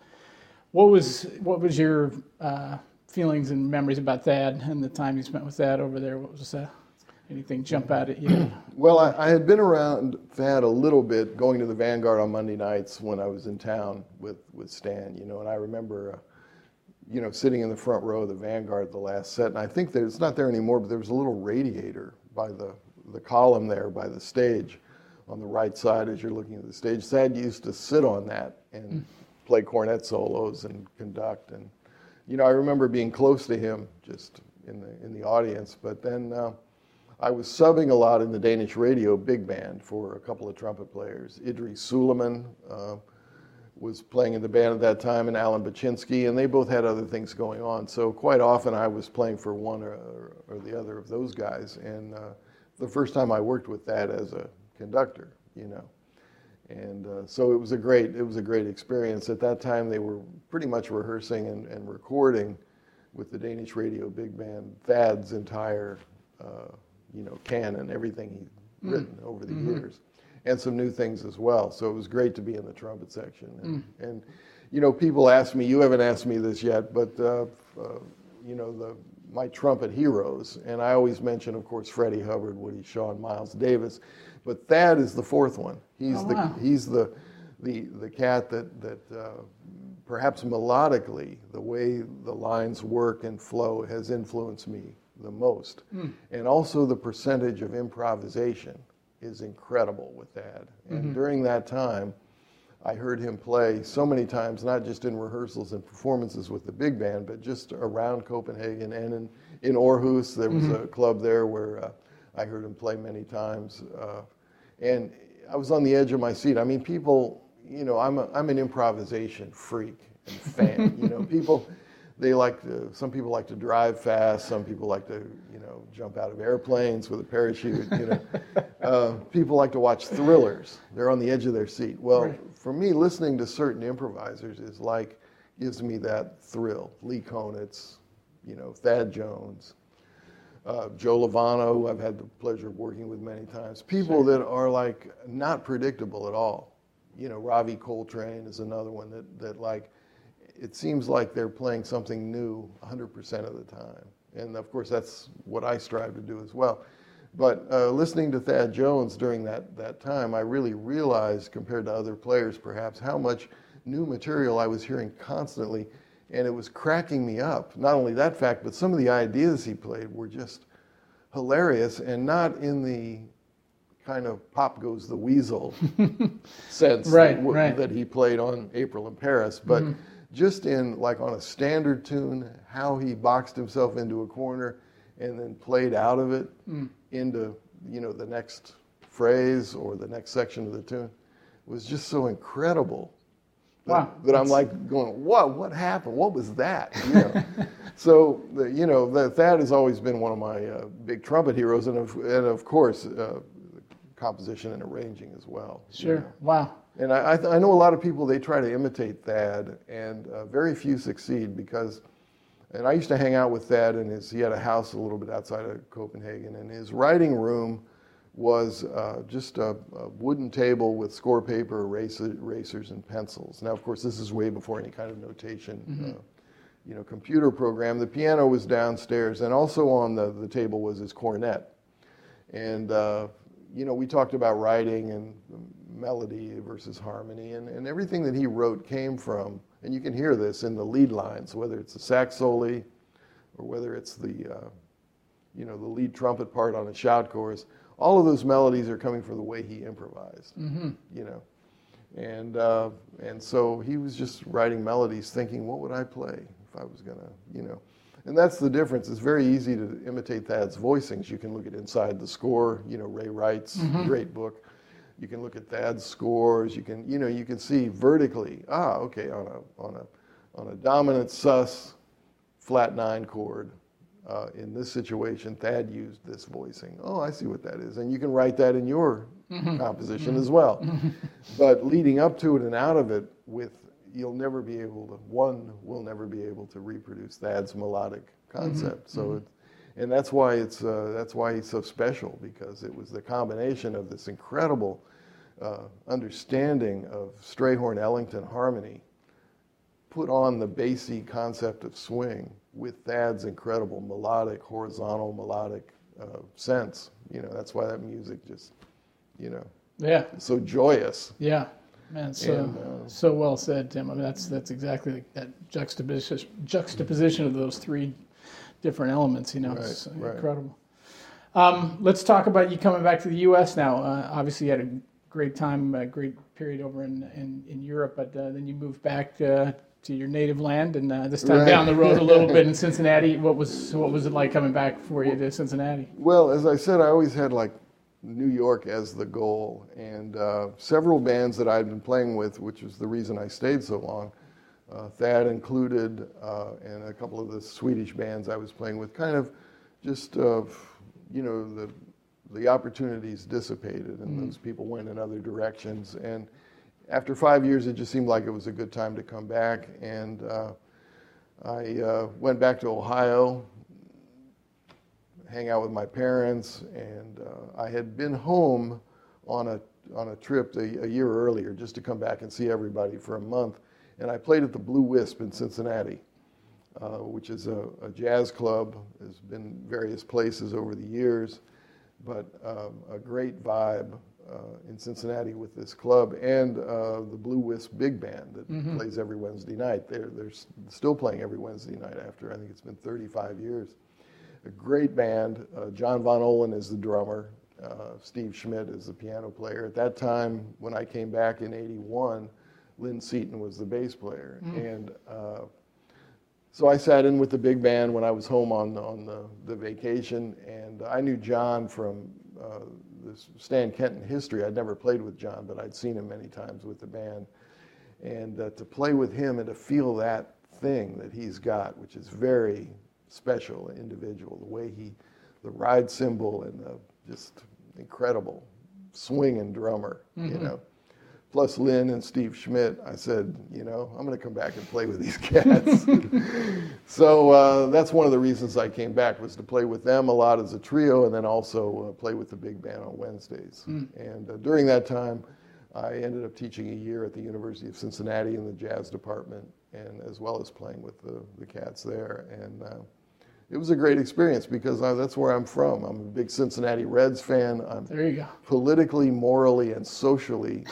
What was what was your uh, feelings and memories about that, and the time you spent with that over there? What was uh, anything jump out at you?
Well, I, I had been around Thad a little bit, going to the Vanguard on Monday nights when I was in town with, with Stan, you know, and I remember, uh, you know, sitting in the front row of the Vanguard the last set, and I think that it's not there anymore, but there was a little radiator by the, the column there by the stage on the right side as you're looking at the stage. Thad used to sit on that and play cornet solos and conduct, and you know, I remember being close to him just in the in the audience, but then. Uh, I was subbing a lot in the Danish radio big band for a couple of trumpet players. Idrees Sulieman uh, was playing in the band at that time, and Allan Botschinsky, and they both had other things going on. So quite often I was playing for one or, or the other of those guys. And uh, the first time I worked with Thad as a conductor, you know. And uh, so it was a great it was a great experience. At that time, they were pretty much rehearsing and, and recording with the Danish radio big band Thad's entire uh, you know canon, everything he'd written over the years, and some new things as well. So it was great to be in the trumpet section. And, and you know, people ask me, you haven't asked me this yet, but uh, uh, you know the my trumpet heroes, and I always mention, of course, Freddie Hubbard, Woody Shaw, and Miles Davis, but Thad is the fourth one. He's
Oh,
the
wow.
he's the the the cat that that uh, perhaps melodically the way the lines work and flow has influenced me the most, and also the percentage of improvisation is incredible with that. And during that time. I heard him play so many times, not just in rehearsals and performances with the big band, but just around Copenhagen and in, in Aarhus. There was a club there where uh, I heard him play many times. Uh, and I was on the edge of my seat. I mean, people, you know, I'm, a, I'm an improvisation freak and fan. you know, people, they like to, some people like to drive fast, some people like to, you know, jump out of airplanes with a parachute, you know. uh, people like to watch thrillers. They're on the edge of their seat. Well,
Right.
for me, listening to certain improvisers is like, gives me that thrill. Lee Konitz, you know, Thad Jones, uh, Joe Lovano, who I've had the pleasure of working with many times. People that are like not predictable at all. You know, Ravi Coltrane is another one that, that like, it seems like they're playing something new 100% of the time. And of course, that's what I strive to do as well. But uh, listening to Thad Jones during that, that time, I really realized, compared to other players perhaps, how much new material I was hearing constantly. And it was cracking me up. Not only that fact, but some of the ideas he played were just hilarious and not in the kind of pop goes the weasel sense
Right,
that, w-
right.
that he played on April in Paris, but just in like on a standard tune, how he boxed himself into a corner and then played out of it into you know the next phrase or the next section of the tune was just so incredible. That,
Wow,
that I'm like going, what? What happened? What was that? You know? so the, you know that that has always been one of my uh, big trumpet heroes, and of, and of course uh, composition and arranging as well. you
Sure.
know.
Wow.
And I, I, th- I know a lot of people, they try to imitate Thad, and uh, very few succeed because, and I used to hang out with Thad, and his, he had a house a little bit outside of Copenhagen, and his writing room was uh, just a, a wooden table with score paper, eraser, erasers, and pencils. Now, of course, this is way before any kind of notation, uh, you know, computer program. The piano was downstairs, and also on the, the table was his cornet. And, uh, you know, we talked about writing and melody versus harmony, and, and everything that he wrote came from, and you can hear this in the lead lines, whether it's the sax soli or whether it's the, uh, you know, the lead trumpet part on a shout chorus. All of those melodies are coming from the way he improvised, you know. And, uh, and so he was just writing melodies thinking, what would I play if I was going to, you know. And that's the difference. It's very easy to imitate Thad's voicings. You can look at Inside the Score, you know, Ray Wright's great book. You can look at Thad's scores. You can, you know, you can see vertically, ah, okay, on a, on a, on a dominant sus flat nine chord, uh, in this situation, Thad used this voicing. Oh, I see what that is. And you can write that in your composition as well. but leading up to it and out of it, with you'll never be able to, one will never be able to reproduce Thad's melodic concept. So it, and that's why it's uh, that's why he's so special because it was the combination of this incredible uh, understanding of Strayhorn Ellington harmony put on the Basie concept of swing with Thad's incredible melodic, horizontal melodic uh, sense. You know, that's why that music just, you know,
Yeah,
so joyous.
yeah, man, so
And, uh,
so well said, Tim. I mean, that's that's exactly that juxtaposition juxtaposition of those three different elements. You know, it's
Right, right.
incredible. Um, let's talk about you coming back to the U.S. now. Uh, obviously, you had a great time, a great period over in in, in Europe, but uh, then you moved back. Uh, to your native land, and uh, this time
Right.
down the road a little bit in Cincinnati. What was what was it like coming back for you to Cincinnati?
Well, as I said, I always had like New York as the goal, and uh, several bands that I'd been playing with, which was the reason I stayed so long. Uh, Thad included, uh, and a couple of the Swedish bands I was playing with, kind of just, uh, you know, the the opportunities dissipated, and those people went in other directions. And after five years, it just seemed like it was a good time to come back, and uh, I uh, went back to Ohio, hang out with my parents, and uh, I had been home on a on a trip a, a year earlier just to come back and see everybody for a month, and I played at the Blue Wisp in Cincinnati, uh, which is a, a jazz club. Has been various places over the years, but um, a great vibe uh, in Cincinnati with this club and uh, the Blue Wisp Big Band that plays every Wednesday night. They're they're still playing every Wednesday night after I think it's been 35 years a great band. Uh, John Von Ohlen is the drummer. Uh, Steve Schmidt is the piano player. At that time, when I came back in '81, Lynn Seaton was the bass player, and uh, so I sat in with the big band when I was home on on the, the vacation, and I knew John from uh, this Stan Kenton history. I'd never played with John, but I'd seen him many times with the band, and uh, to play with him and to feel that thing that he's got, which is very special, individual, the way he, the ride cymbal and the just incredible swinging drummer, you know. Plus Lynn and Steve Schmidt, I said, you know, I'm going to come back and play with these cats. so uh, that's one of the reasons I came back was to play with them a lot as a trio, and then also uh, play with the big band on Wednesdays. And uh, during that time, I ended up teaching a year at the University of Cincinnati in the jazz department, and as well as playing with the, the cats there. And uh, it was a great experience because I, that's where I'm from. I'm a big Cincinnati Reds fan. I'm
There you go.
politically, morally, and socially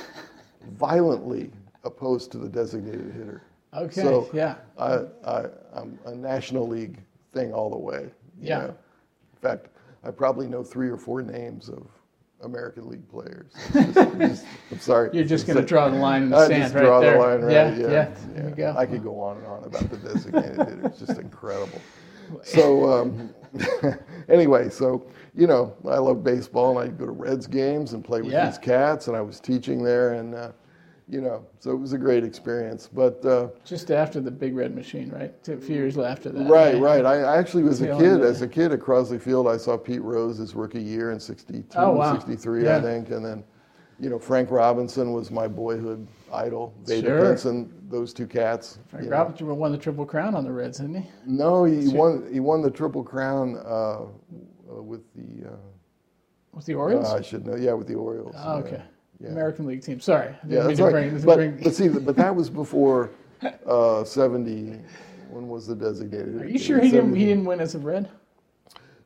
violently opposed to the designated hitter.
Okay.
So
yeah.
I, I, I'm a National League thing all the way.
Yeah.
know. In fact, I probably know three or four names of American League players. Just- just- I'm sorry.
You're just going to draw the line in the
I
sand
just
right
draw
there.
the line right.
Yeah,
Yeah,
yeah. There you go.
I could go on and on about the designated hitter. It's just incredible. So um, anyway, so you know, I love baseball, and I'd go to Reds games and play with
Yeah.
these cats, and I was teaching there, and uh, you know, so it was a great experience. But uh,
Just after the Big Red Machine, right? A few years after that.
right, right. I actually was a kid. As a kid at Crosley Field, I saw Pete Rose his rookie year in '62,
Oh, wow.
'63,
Yeah.
I think, and then. You know, Frank Robinson was my boyhood idol. Vada
Sure.
Pinson, those two cats.
Frank
you know.
Robinson won the Triple Crown on the Reds, didn't he?
No, he won. He won the Triple Crown uh, uh, with the. Uh,
With the Orioles?
I should know. Yeah, with the Orioles.
oh, okay.
yeah.
American League team. Sorry.
Yeah, that's right.
bring-
But,
bring-
but see, but that was before uh, seventy. When was the designated?
Are you sure he didn't, he didn't win as a Red?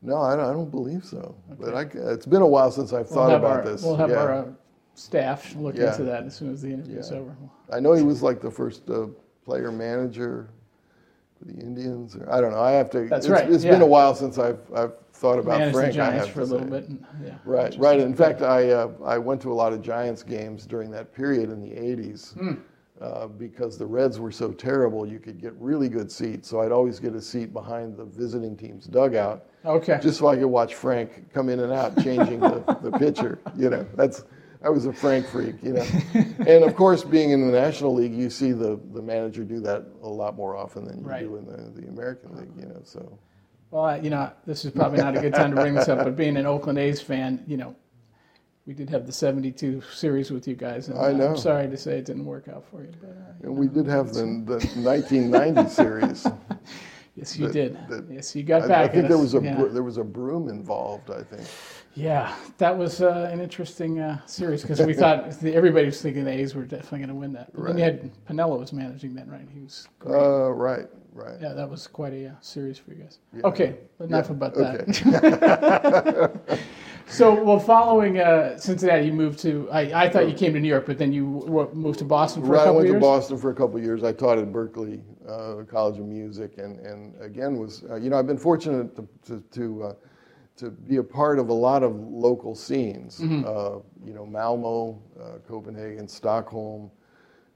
No, I don't, I don't believe so. But I, it's been a while since I've
We'll
thought about
our,
this.
We'll have
yeah.
our staff look
Yeah.
into that as soon as the interview's
Yeah.
over.
I know he was like the first uh, player manager for the Indians. Or, I don't know. I have to.
That's
it's,
right,
It's
yeah.
been a while since I've I've thought about
Managed the
Frank. I
Giants
have
for a
to
little
say.
bit. and- yeah.
Right, right. In fact, I uh, I went to a lot of Giants games during that period in the '80s
Hmm.
uh, because the Reds were so terrible. You could get really good seats, so I'd always get a seat behind the visiting team's dugout,
Okay.
just so I could watch Frank come in and out, changing the, the pitcher. You know, that's I was a Frank freak. You know, and of course, being in the National League, you see the the manager do that a lot more often than you
Right.
do in the, the American League. You know, so.
Well, you know, this is probably not a good time to bring this up, but being an Oakland A's fan, you know, we did have the 72 series with you guys. And
I know.
I'm sorry to say it didn't work out for you. But, uh,
And we did have the, the 1990 series.
yes, you
That-
did.
that-
yes, you got
I, I think there was a
yeah.
bro- there was a broom involved. I think.
Yeah, that was uh, an interesting uh, series because we thought everybody was thinking the A's were definitely going to win that. But then you had Piniella was managing that, right? He was great.
Uh, right, right.
yeah, that was quite a uh, series for you guys.
Yeah.
Okay, enough
Yeah,
about that. so, well, following uh, Cincinnati, you moved to. I, I thought you came to New York, but then you w- moved to Boston for a
Right, I went
years.
to Boston for a couple of years. I taught at Berklee uh, College of Music, and and again was uh, you know I've been fortunate to to to, uh, to be a part of a lot of local scenes.
Mm-hmm.
Uh, you know Malmo, uh, Copenhagen, Stockholm.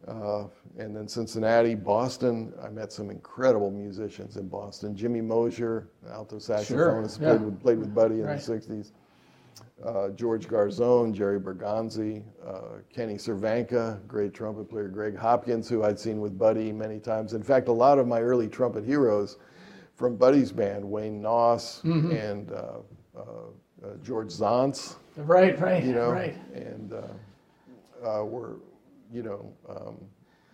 Uh, and then Cincinnati, Boston. I met some incredible musicians in Boston. Jimmy Mosher, alto saxophonist,
yeah.
played with played with Buddy in
Right.
the '60s. Uh, George Garzone, Jerry Bergonzi, uh, Kenny Cervenka, great trumpet player, Greg Hopkins, who I'd seen with Buddy many times. In fact, a lot of my early trumpet heroes from Buddy's band, Wayne Naus
Mm-hmm.
and uh, uh, uh, George Zonce,
Right, right,
you know,
right.
and uh, uh, were, you know, um,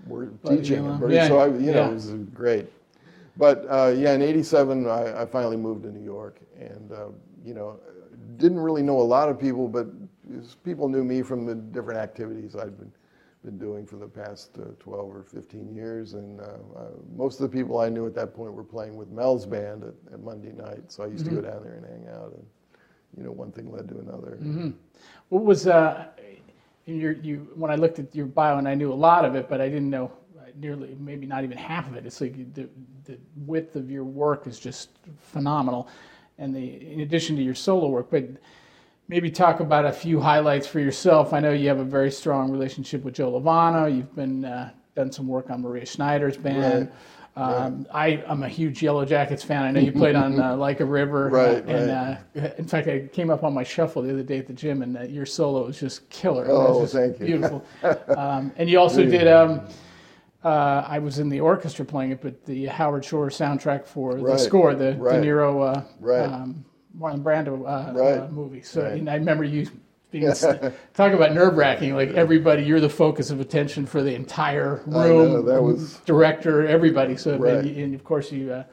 were
Buddy
at
Yeah,
so I, you
yeah.
know, it was great. But uh, yeah, in '87, I, I finally moved to New York, and uh, you know, didn't really know a lot of people, but people knew me from the different activities I'd been been doing for the past uh, 12 or 15 years, and uh, uh, most of the people I knew at that point were playing with Mel's band at, at Monday night. So I used
Mm-hmm.
to go down there and hang out, and you know, one thing led to another.
Mm-hmm. What was uh, in your you when I looked at your bio and I knew a lot of it, but I didn't know uh, nearly maybe not even half of it. It's like the the width of your work is just phenomenal, and the in addition to your solo work, but maybe talk about a few highlights for yourself. I know you have a very strong relationship with Joe Lovano. You've been uh, done some work on Maria Schneider's band. Um, I, I'm a huge Yellow Jackets fan. I know you played on uh, Like a River.
Right,
and uh, in fact, I came up on my shuffle the other day at the gym, and uh, your solo was just killer. It
Oh,
was just
thank you.
Beautiful. um, and you also did. Um, uh, I was in the orchestra playing it, but the Howard Shore soundtrack for the score, the
right.
De Niro, uh,
Right.
Marlon Brando uh,
Right.
uh, movie. So
Right.
and I remember you being talk about nerve wracking. Like everybody, you're the focus of attention for the entire
know,
room.
that was-
director, everybody. So
Right.
and, and of course you. Uh,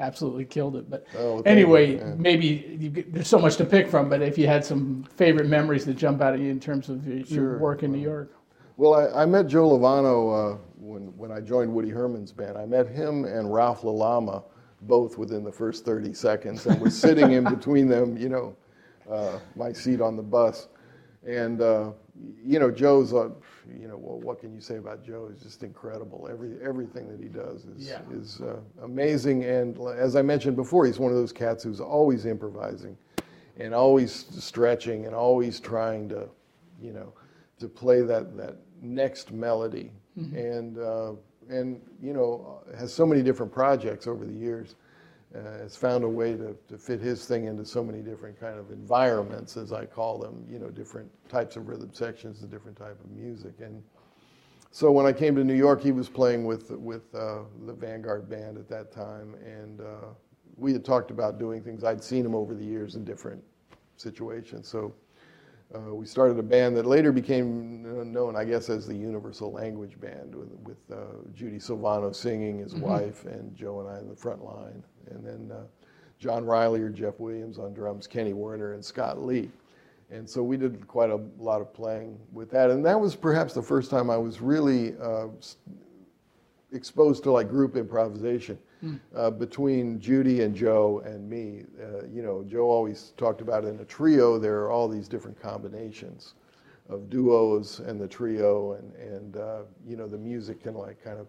Absolutely killed it, but
Oh,
anyway,
you,
maybe you, get- there's so much to pick from. But if you had some favorite memories that jump out at you in terms of your, your work in New York,
Well, I, I met Joe Lovano uh, when, when I joined Woody Herman's band. I met him and Ralph LaLama both within the first 30 seconds and was sitting in between them, you know, uh, my seat on the bus. And, uh, you know, Joe's, uh, you know, well, what can you say about Joe? He's just incredible. Every, everything that he does is,
Yeah.
is uh, amazing. And as I mentioned before, he's one of those cats who's always improvising and always stretching and always trying to, you know, to play that, that next melody. And, uh, and, you know, has so many different projects over the years. Uh, has found a way to, to fit his thing into so many different kind of environments, as I call them, you know, different types of rhythm sections, and different type of music. And so when I came to New York, he was playing with with uh, the Vanguard band at that time, and uh, we had talked about doing things. I'd seen him over the years in different situations. So uh, we started a band that later became known, I guess, as the Universal Language Band, with, with uh, Judy Silvano singing, his wife, and Joe and I in the front line, and then uh, John Riley or Jeff Williams on drums, Kenny Werner, and Scott Lee. And so we did quite a lot of playing with that, and that was perhaps the first time I was really uh, exposed to like group improvisation uh, between Judy and Joe and me. Uh, you know, Joe always talked about in a trio there are all these different combinations of duos and the trio, and and uh, you know the music can like kind of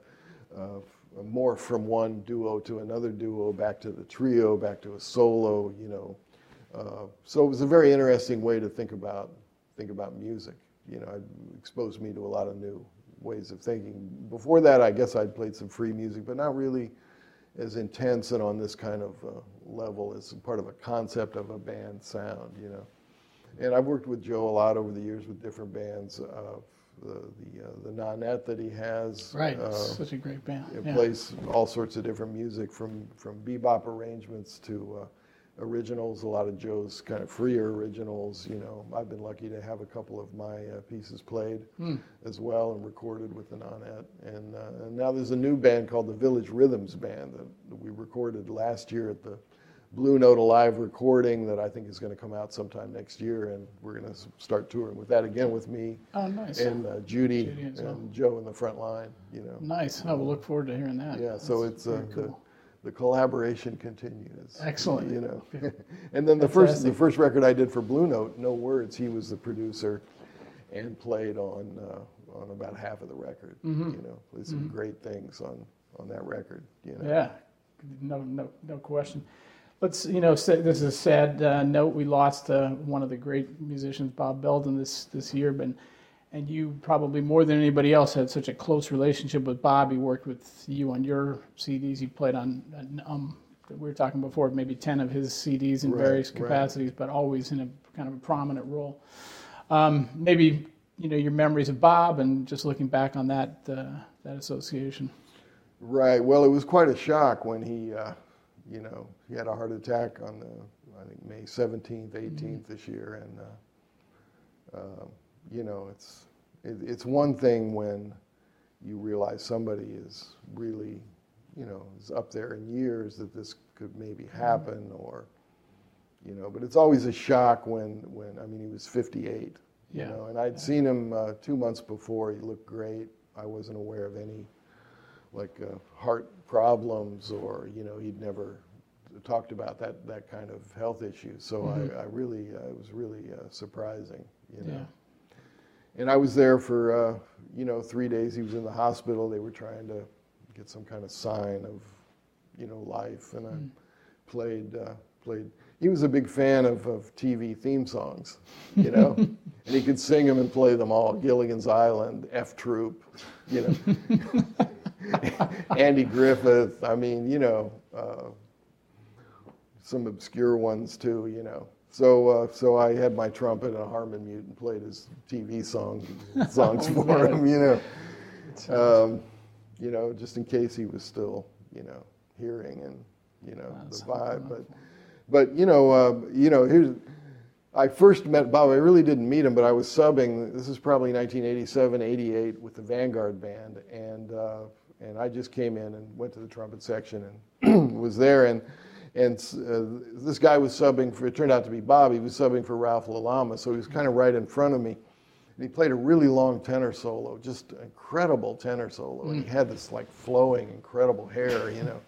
uh, morph from one duo to another duo, back to the trio, back to a solo, you know. Uh, so it was a very interesting way to think about think about music. You know, it exposed me to a lot of new ways of thinking. Before that, I guess I'd played some free music, but not really as intense and on this kind of uh, level as part of a concept of a band sound, you know. And I've worked with Joe a lot over the years with different bands. Uh, the the, uh, the Nonette that he has,
Right,
uh,
such a great band.
it
yeah.
plays all sorts of different music from from bebop arrangements to uh, originals. A lot of Joe's kind of freer originals. You know, I've been lucky to have a couple of my uh, pieces played
Hmm.
as well and recorded with the Nonette. And, uh, and now there's a new band called the Village Rhythms Band that, we recorded last year at the Blue Note Alive recording that I think is going to come out sometime next year. And we're going to start touring with that again with me
Oh, nice.
and uh, Judy,
Judy well.
and Joe in the front line. You know.
Nice. I will look forward to hearing that.
Yeah, so it's uh,
very
the,
cool.
The collaboration continues.
Excellent.
You know, and then the first the first record I did for Blue Note, No Words, he was the producer, and played on uh, on about half of the record.
Mm-hmm.
You know, played some great things on on that record. You know.
Yeah, no, no, no question. Let's, you know, say, this is a sad uh, note. We lost uh, one of the great musicians, Bob Belden, this this year. But and you probably more than anybody else had such a close relationship with Bob. He worked with you on your CDs. He played on, um, we were talking before, maybe ten of his CDs in
Right,
various
right.
capacities, but always in a kind of a prominent role. Um, maybe you know your memories of Bob and just looking back on that uh, that association.
Right. Well, it was quite a shock when he, uh, you know, he had a heart attack on the, I think May 17th, 18th this year, and uh, uh, you know, it's it, it's one thing when you realize somebody is really, you know, is up there in years that this could maybe happen, or, you know, but it's always a shock when when I mean he was 58,
Yeah.
you know, and I'd seen him uh, two months before. He looked great. I wasn't aware of any like uh, heart problems or you know he'd never talked about that that kind of health issue so I, I really uh, it was really uh, surprising you know
Yeah.
And I was there for uh, you know three days. He was in the hospital. They were trying to get some kind of sign of you know life. And I played uh, played. He was a big fan of, of TV theme songs you know? And he could sing them and play them all. Gilligan's Island F Troop you know? Andy Griffith. I mean, you know, uh, some obscure ones too. You know, so uh, so I had my trumpet and a harmon mute and played his TV song songs
Oh,
for him. You know, um, you know, just in case he was still, you know, hearing and you know
That's
the vibe. But but you know, uh, you know, here's. I first met Bob. I really didn't meet him, but I was subbing. This is probably 1987, 88 with the Vanguard band, and uh, and I just came in and went to the trumpet section and was there. And and uh, this guy was subbing for. It turned out to be Bob. He was subbing for Ralph LaLama, so he was kind of right in front of me. And he played a really long tenor solo, just incredible tenor solo. And he had this like flowing, incredible hair, you know.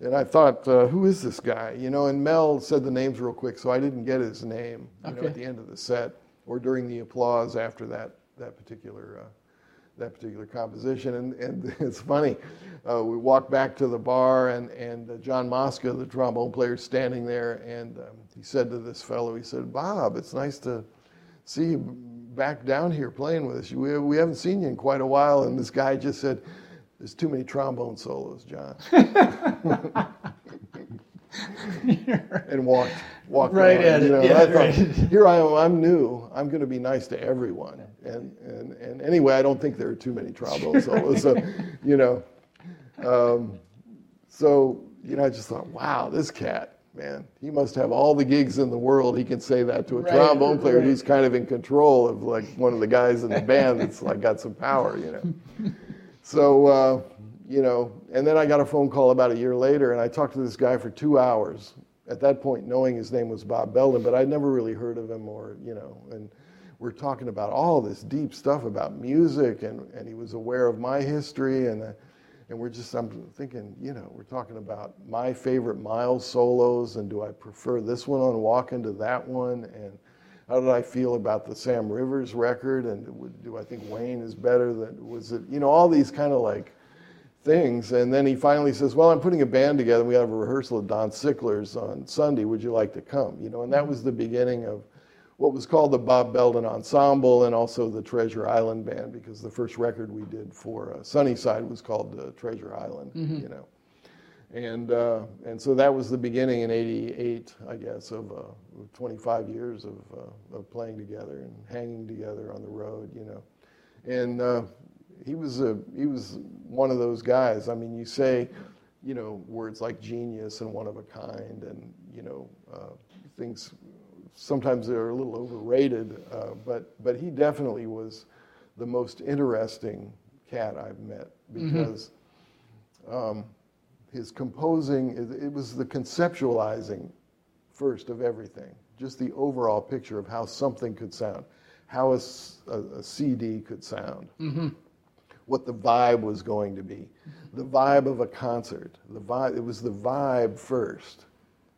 And I thought, uh, who is this guy? You know, and Mel said the names real quick, so I didn't get his name, you know, at the end of the set or during the applause after that that particular uh, that particular composition. And, and it's funny, uh, we walked back to the bar, and and uh, John Mosca, the trombone player, standing there, and um, he said to this fellow, he said, "Bob, it's nice to see you back down here playing with us. We, we haven't seen you in quite a while. And this guy just said, There's too many trombone solos, John. and walked, walked
Right
on,
at
you
it.
know,
Yeah,
I thought. Here I am, I'm new. I'm going to be nice to everyone. And, and, and anyway, I don't think there are too many solos. So, you know, um, so, you know, I just thought, wow, this cat, man, he must have all the gigs in the world. He can say that to a
Right,
trombone player
right.
who's kind of in control of like one of the guys in the band that's like got some power, you know. So, uh, you know, and then I got a phone call about a year later, and I talked to this guy for two hours. At that point, knowing his name was Bob Belden, but I'd never really heard of him, or you know, and we're talking about all this deep stuff about music, and, and he was aware of my history, and uh, and we're just I'm thinking, you know, we're talking about my favorite Miles solos, and do I prefer this one on Walking to that one, and how did I feel about the Sam Rivers record, and do I think Wayne is better than was it? You know, all these kind of like things. And then he finally says, "Well, I'm putting a band together. We have a rehearsal at Don Sickler's on Sunday. Would you like to come?" You know, and that was the beginning of what was called the Bob Belden Ensemble and also the Treasure Island Band because the first record we did for uh, Sunnyside was called uh, Treasure Island. You know, and uh, and so that was the beginning in '88, I guess, of uh, 25 years of, uh, of playing together and hanging together on the road. You know, and uh, he was a he was one of those guys. I mean, you say, you know, words like genius and one of a kind, and you know, uh, things sometimes they're a little overrated, uh, but but he definitely was the most interesting cat I've met because um, his composing it, it was the conceptualizing first of everything, just the overall picture of how something could sound, how a CD could sound what the vibe was going to be, the vibe of a concert. The vibe, it was the vibe first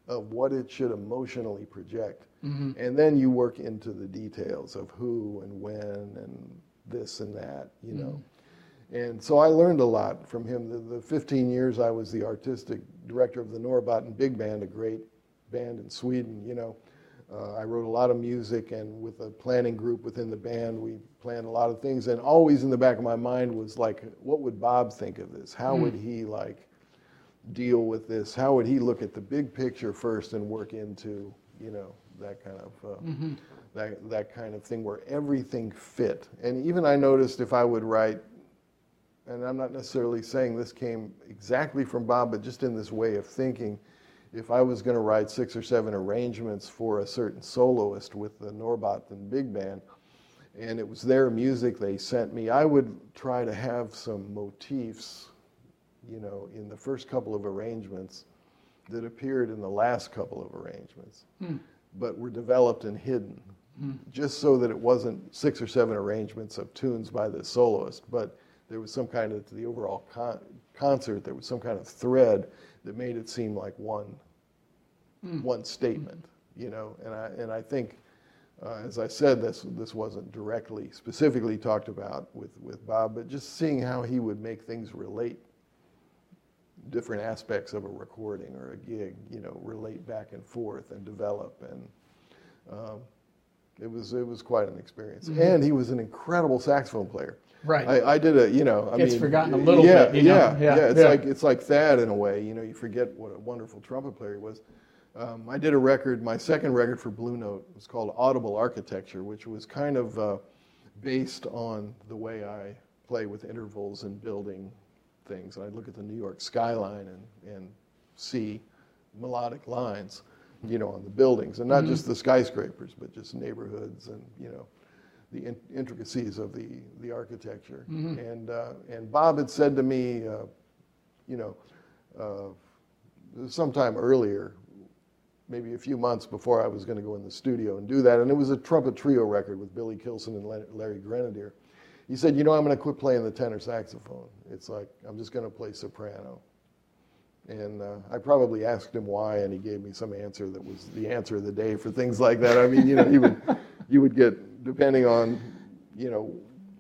of what it should emotionally project. Mm-hmm. And then you work into the details of who and when and this and that, you know. Mm-hmm. And so I learned a lot from him. The, the 15 years I was the artistic director of the Norrbotten Big Band, a great band in Sweden, you know. Uh, I wrote a lot of music, and with a planning group within the band, we planned a lot of things. And always in the back of my mind was like, what would Bob think of this? How would mm. he like deal with this? How would he look at the big picture first and work into, you know, that kind of uh, that that kind of thing where everything fit. And even I noticed if I would write and I'm not necessarily saying this came exactly from Bob, but just in this way of thinking, if I was going to write six or seven arrangements for a certain soloist with the Norrbotten Big Band, and it was their music they sent me, I would try to have some motifs, you know, in the first couple of arrangements that appeared in the last couple of arrangements, but were developed and hidden, just so that it wasn't six or seven arrangements of tunes by the soloist, but there was some kind of to the overall con- concert. There was some kind of thread that made it seem like one one statement, you know. And I and I think, uh, as I said, this this wasn't directly specifically talked about with with Bob, but just seeing how he would make things relate different aspects of a recording or a gig, you know, relate back and forth and develop. And um, it was it was quite an experience. And he was an incredible saxophone player.
Right.
I, I did a you know I
Gets
mean
forgotten a little
yeah,
bit, you know?
Yeah,
Yeah,
yeah, It's
yeah.
like it's like that in a way. You know, you forget what a wonderful trumpet player he was. Um, I did a record. My second record for Blue Note was called Audible Architecture, which was kind of uh, based on the way I play with intervals and building things. And I'd look at the New York skyline and, and see melodic lines, you know, on the buildings, and not
Mm-hmm.
just the skyscrapers, but just neighborhoods and you know the in- intricacies of the the architecture.
Mm-hmm.
And uh, and Bob had said to me, uh, you know, uh, sometime earlier, maybe a few months before I was going to go in the studio and do that, and it was a trumpet trio record with Billy Kilson and Larry Grenadier. He said, "You know, I'm going to quit playing the tenor saxophone. It's like I'm just going to play soprano." And uh, I probably asked him why, and he gave me some answer that was the answer of the day for things like that. I mean, you know, he would, you would get depending on, you know,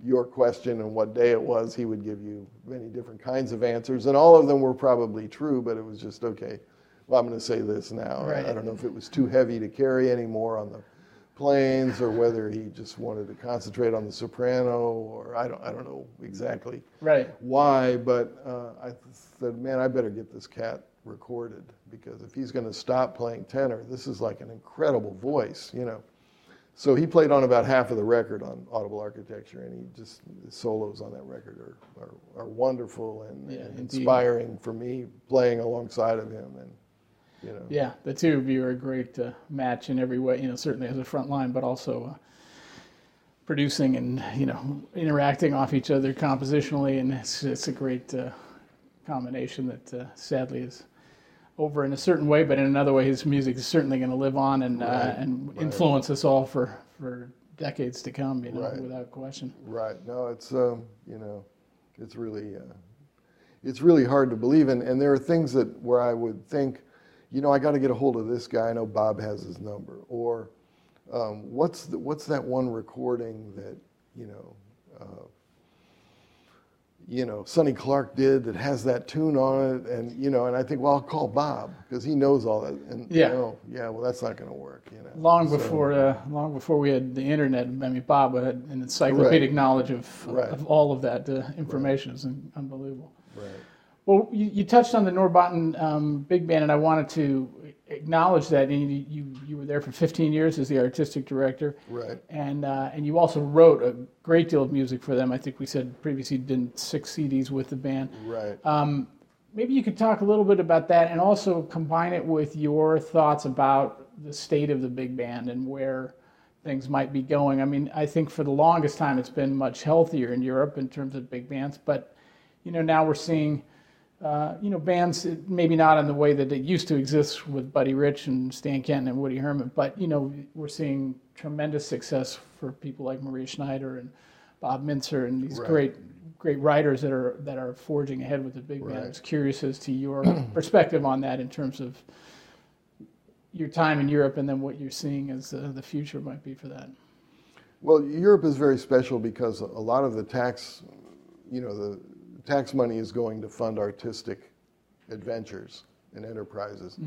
your question and what day it was, he would give you many different kinds of answers, and all of them were probably true. But it was just okay. Well, I'm going to say this now.
Right.
I don't know if it was too heavy to carry anymore on the planes, or whether he just wanted to concentrate on the soprano, or I don't, I don't know exactly
Right.
why, but uh, I said, man, I better get this cat recorded because if he's going to stop playing tenor, this is like an incredible voice, you know. So he played on about half of the record on Audible Architecture, and he just the solos on that record are are, are wonderful and,
Yeah,
and inspiring for me playing alongside of him, and you know.
Yeah, the two of you are a great uh, match in every way. You know, certainly as a front line, but also uh, producing and you know interacting off each other compositionally, and it's it's a great uh, combination that uh, sadly is over in a certain way, but in another way, his music is certainly going to live on and uh,
Right,
and
right.
influence us all for for decades to come. You know,
Right.
without question.
Right. No, it's um, you know, it's really, uh, it's really hard to believe, and and there are things that where I would think, you know, I got to get a hold of this guy. I know Bob has his number, or um, what's the, what's that one recording that you know. Uh, you know, Sonny Clark did that has that tune on it, and you know, and I think, well, I'll call Bob because he knows all that, and
Yeah.
you know, yeah, well, that's not going to work, you know.
Long
So-
before, uh, long before we had the internet, I mean, Bob had an encyclopedic knowledge of,
Right.
of all of that uh, information. It's un- unbelievable.
right.
Well, you, you touched on the Norrbotten um, Big Band, and I wanted to acknowledge that. And you, you, you were there for 15 years as the artistic director,
Right.
and uh, and you also wrote a great deal of music for them. I think we said previously you did six CDs with the band.
Right.
Um, maybe you could talk a little bit about that, and also combine it with your thoughts about the state of the big band and where things might be going. I mean, I think for the longest time it's been much healthier in Europe in terms of big bands, but you know now we're seeing uh, you know bands maybe not in the way that it used to exist with Buddy Rich and Stan Kenton and Woody Herman, but you know we're seeing tremendous success for people like Maria Schneider and Bob Mintzer and these
Right.
great great writers that are that are forging ahead with the big band. I was curious as to your perspective on that in terms of your time in Europe and then what you're seeing as uh, the future might be for that.
Well, Europe is very special because a lot of the tax, you know, the tax money is going to fund artistic adventures and enterprises.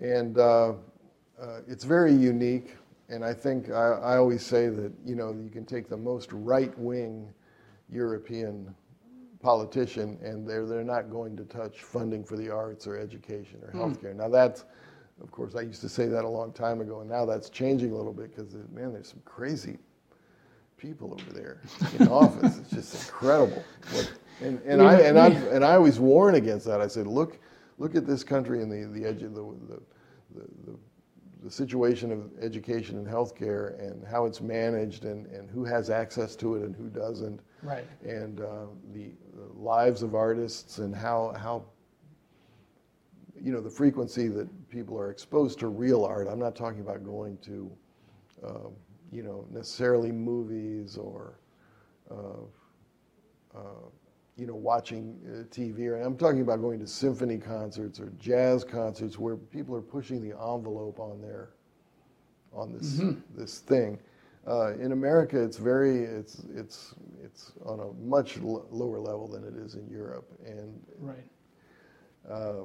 And uh, uh, it's very unique. And I think I, I always say that, you know, you can take the most right wing European politician and they're, they're not going to touch funding for the arts or education or healthcare. Now, that's, of course, I used to say that a long time ago, and now that's changing a little bit because, man, there's some crazy people over there in office. It's just incredible. What, and and I and I and I always warn against that. I said, look, look at this country and the the edge of the the, the, the situation of education and healthcare and how it's managed and, and who has access to it and who doesn't
Right.
and uh, the, the lives of artists and how how you know the frequency that people are exposed to real art. I'm not talking about going to um, you know necessarily movies or uh, uh, you know watching uh, TV. Or, I'm talking about going to symphony concerts or jazz concerts where people are pushing the envelope on their on this this thing. Uh, in America, it's very it's it's it's on a much l- lower level than it is in Europe, and
Right.
uh,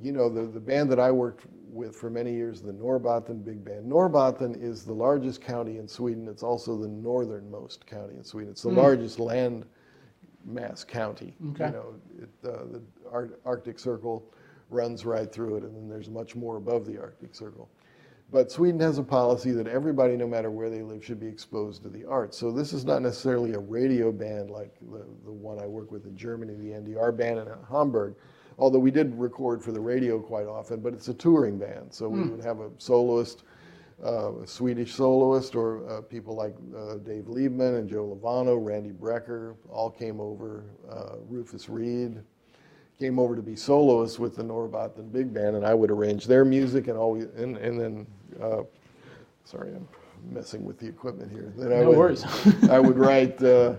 you know, the, the band that I worked with for many years, the Norrbotten Big Band. Norrbotten is the largest county in Sweden. It's also the northernmost county in Sweden. It's the largest land mass county.
Okay.
You know, it, uh, the Ar- Arctic Circle runs right through it, and then there's much more above the Arctic Circle. But Sweden has a policy that everybody, no matter where they live, should be exposed to the arts. So this is not necessarily a radio band like the, the one I work with in Germany, the NDR band in Hamburg, although we did record for the radio quite often, but it's a touring band. So we would have a soloist, Swedish soloist, or uh, people like uh, Dave Liebman and Joe Lovano, Randy Brecker, all came over, uh, Rufus Reid came over to be soloists with the Norrbotten Big Band, and I would arrange their music and always, and, and then, uh, sorry, I'm messing with the equipment here. Then I
No
would,
worries.
I would write, uh,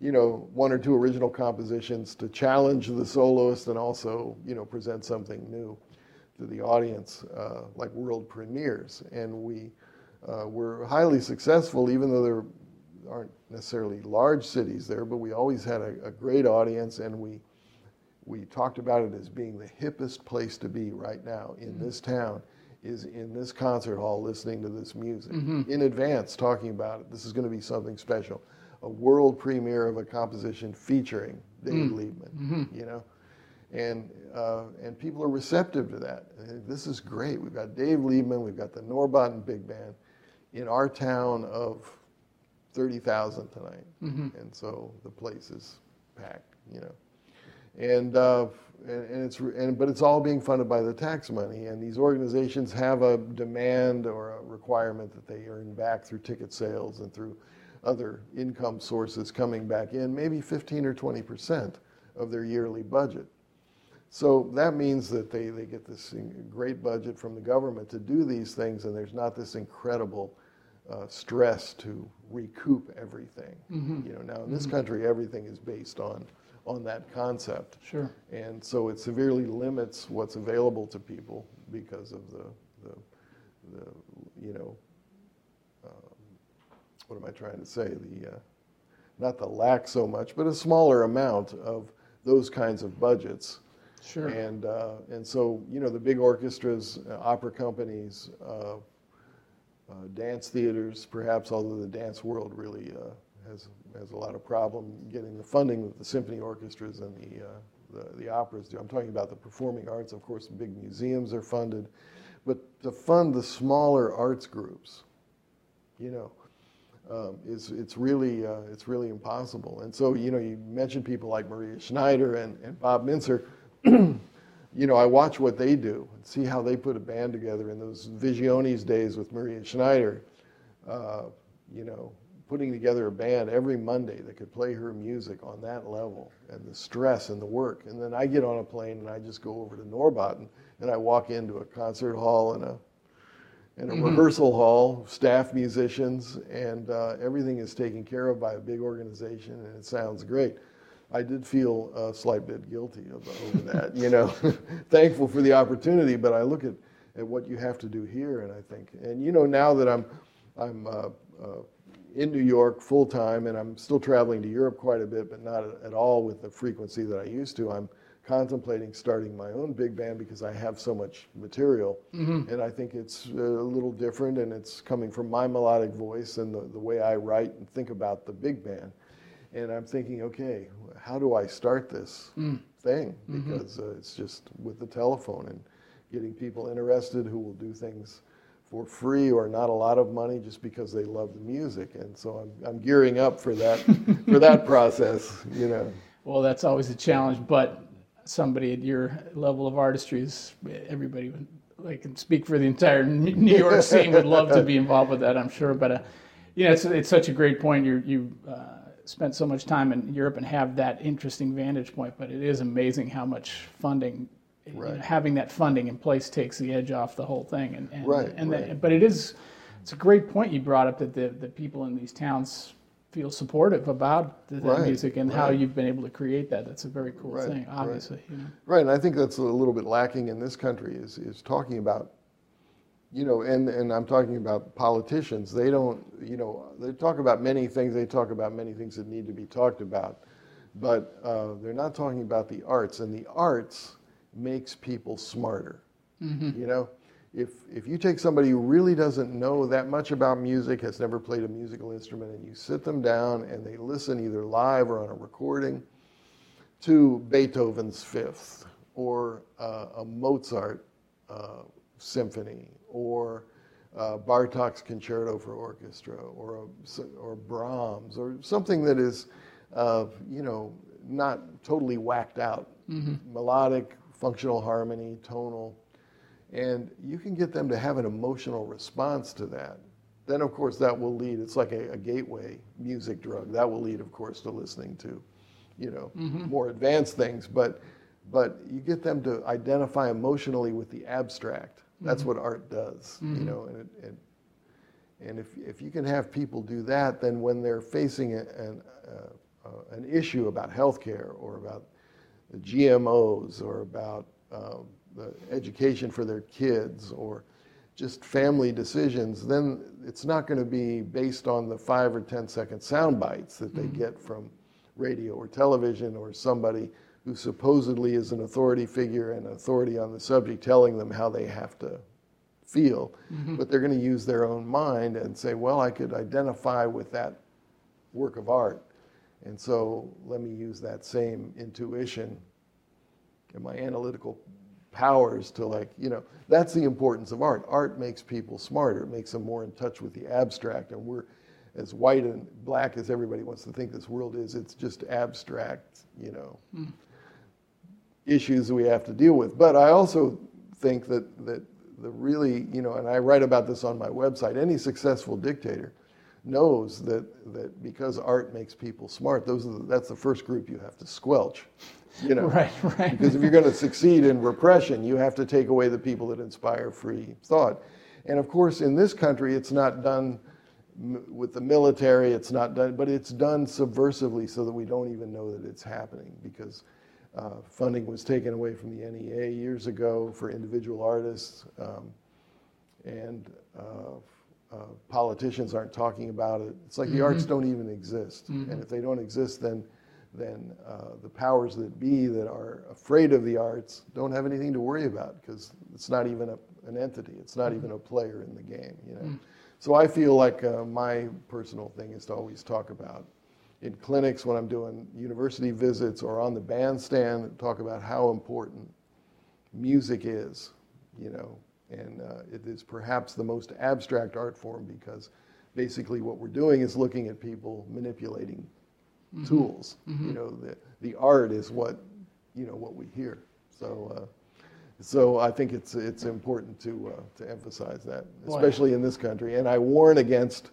you know, one or two original compositions to challenge the soloist and also, you know, present something new to the audience, uh, like world premieres. And we uh, were highly successful, even though there aren't necessarily large cities there, but we always had a, a great audience, and we we talked about it as being the hippest place to be right now in this town is in this concert hall listening to this music. In advance talking about it. This is going to be something special. A world premiere of a composition featuring Dave Liebman you know and uh, and people are receptive to that. This is great. We've got Dave Liebman we've got the Norrbotten Big Band in our town of 30,000 tonight. And so the place is packed you know. And uh, and, and it's and but it's all being funded by the tax money, and these organizations have a demand or a requirement that they earn back through ticket sales and through other income sources coming back in, maybe 15 or 20 percent of their yearly budget. So that means that they, they get this great budget from the government to do these things, and there's not this incredible uh, stress to recoup everything. You know, now in this country, everything is based on on that concept.
Sure.
And so it severely limits what's available to people because of the, the, the you know, um, what am I trying to say? The, uh, not the lack so much, but a smaller amount of those kinds of budgets.
Sure.
And, uh, and so, you know, the big orchestras, uh, opera companies, uh, uh, dance theaters, perhaps, although the dance world really uh, has, has a lot of problem getting the funding that the symphony orchestras and the, uh, the, the operas do. I'm talking about the performing arts, of course, big museums are funded. But to fund the smaller arts groups, you know, um, is it's really it's really impossible. And so you know you mentioned people like Maria Schneider and, and Bob Mintzer. you know I watch what they do and see how they put a band together in those Visiones days with Maria Schneider. Uh, you know, putting together a band every Monday that could play her music on that level and the stress and the work. And then I get on a plane and I just go over to Norrbotten and I walk into a concert hall and a and a mm-hmm. rehearsal hall, staff musicians, and uh, everything is taken care of by a big organization, and it sounds great. I did feel a slight bit guilty over that, you know, thankful for the opportunity, but I look at, at what you have to do here, and I think, and you know, now that I'm, I'm uh, uh, in New York full time, and I'm still traveling to Europe quite a bit, but not at all with the frequency that I used to. I'm contemplating starting my own big band because I have so much material. Mm-hmm. And I think it's a little different and it's coming from my melodic voice and the, the way I write and think about the big band. And I'm thinking, okay, how do I start this mm. thing? Mm-hmm. Because mm-hmm. uh, it's just with the telephone and getting people interested who will do things for free or not a lot of money just because they love the music. And so I'm, I'm gearing up for that, for that process, you know.
Well, that's always a challenge, but somebody at your level of artistry is everybody like can speak for the entire New York scene would love to be involved with that I'm sure but uh, you know it's, it's such a great point you you uh, spent so much time in Europe and have that interesting vantage point but it is amazing how much funding right. you know, having that funding in place takes the edge off the whole thing and, and,
right,
and
right.
But it is it's a great point you brought up that the, the people in these towns feel supportive about the, right, music and right. how you've been able to create that. That's a very cool right, thing, obviously.
Right. You know? right, and I think that's a little bit lacking in this country is is talking about, you know, and and I'm talking about politicians. They don't, you know, they talk about many things. They talk about many things that need to be talked about, but uh, they're not talking about the arts, and the arts makes people smarter. Mm-hmm. You know if if you take somebody who really doesn't know that much about music, has never played a musical instrument, and you sit them down and they listen either live or on a recording to Beethoven's Fifth or uh, a Mozart uh, symphony or uh, Bartok's Concerto for Orchestra or a, or Brahms or something that is, uh, you know, not totally whacked out, mm-hmm. melodic, functional harmony, tonal and you can get them to have an emotional response to that. Then, of course, that will lead, it's like a, a gateway music drug. That will lead, of course, to listening to, you know, mm-hmm. more advanced things. But, but you get them to identify emotionally with the abstract. That's mm-hmm. what art does, mm-hmm. you know, and, it, and, and if, if you can have people do that, then when they're facing a, an, uh, uh, an issue about healthcare or about the GMOs or about um, the education for their kids or just family decisions, then it's not going to be based on the five or ten second sound bites that they mm-hmm. get from radio or television or somebody who supposedly is an authority figure and authority on the subject telling them how they have to feel. Mm-hmm. But they're going to use their own mind and say, well, I could identify with that work of art. And so let me use that same intuition and my analytical powers to like you know that's the importance of art art makes people smarter it makes them more in touch with the abstract and we're as white and black as everybody wants to think this world is it's just abstract you know mm. Issues we have to deal with but i also think that that the really you know and i write about this on my website any successful dictator knows that that because art makes people smart those are the, that's the first group you have to squelch you know,
right, right.
Because if you're going to succeed in repression, you have to take away the people that inspire free thought. And of course, in this country, it's not done with the military. It's not done, but it's done subversively so that we don't even know that it's happening because uh, funding was taken away from the NEA years ago for individual artists, um, and uh, uh, politicians aren't talking about it. It's like the arts don't even exist, and if they don't exist, then then uh, the powers that be that are afraid of the arts don't have anything to worry about because it's not even a, an entity. It's not even a player in the game. You know. So I feel like uh, my personal thing is to always talk about in clinics when I'm doing university visits or on the bandstand, talk about how important music is, you know, and uh, it is perhaps the most abstract art form because basically what we're doing is looking at people manipulating tools. You know, the the art is what you know what we hear. So. Uh, so I think it's it's important to uh, to emphasize that, especially in this country. And I warn against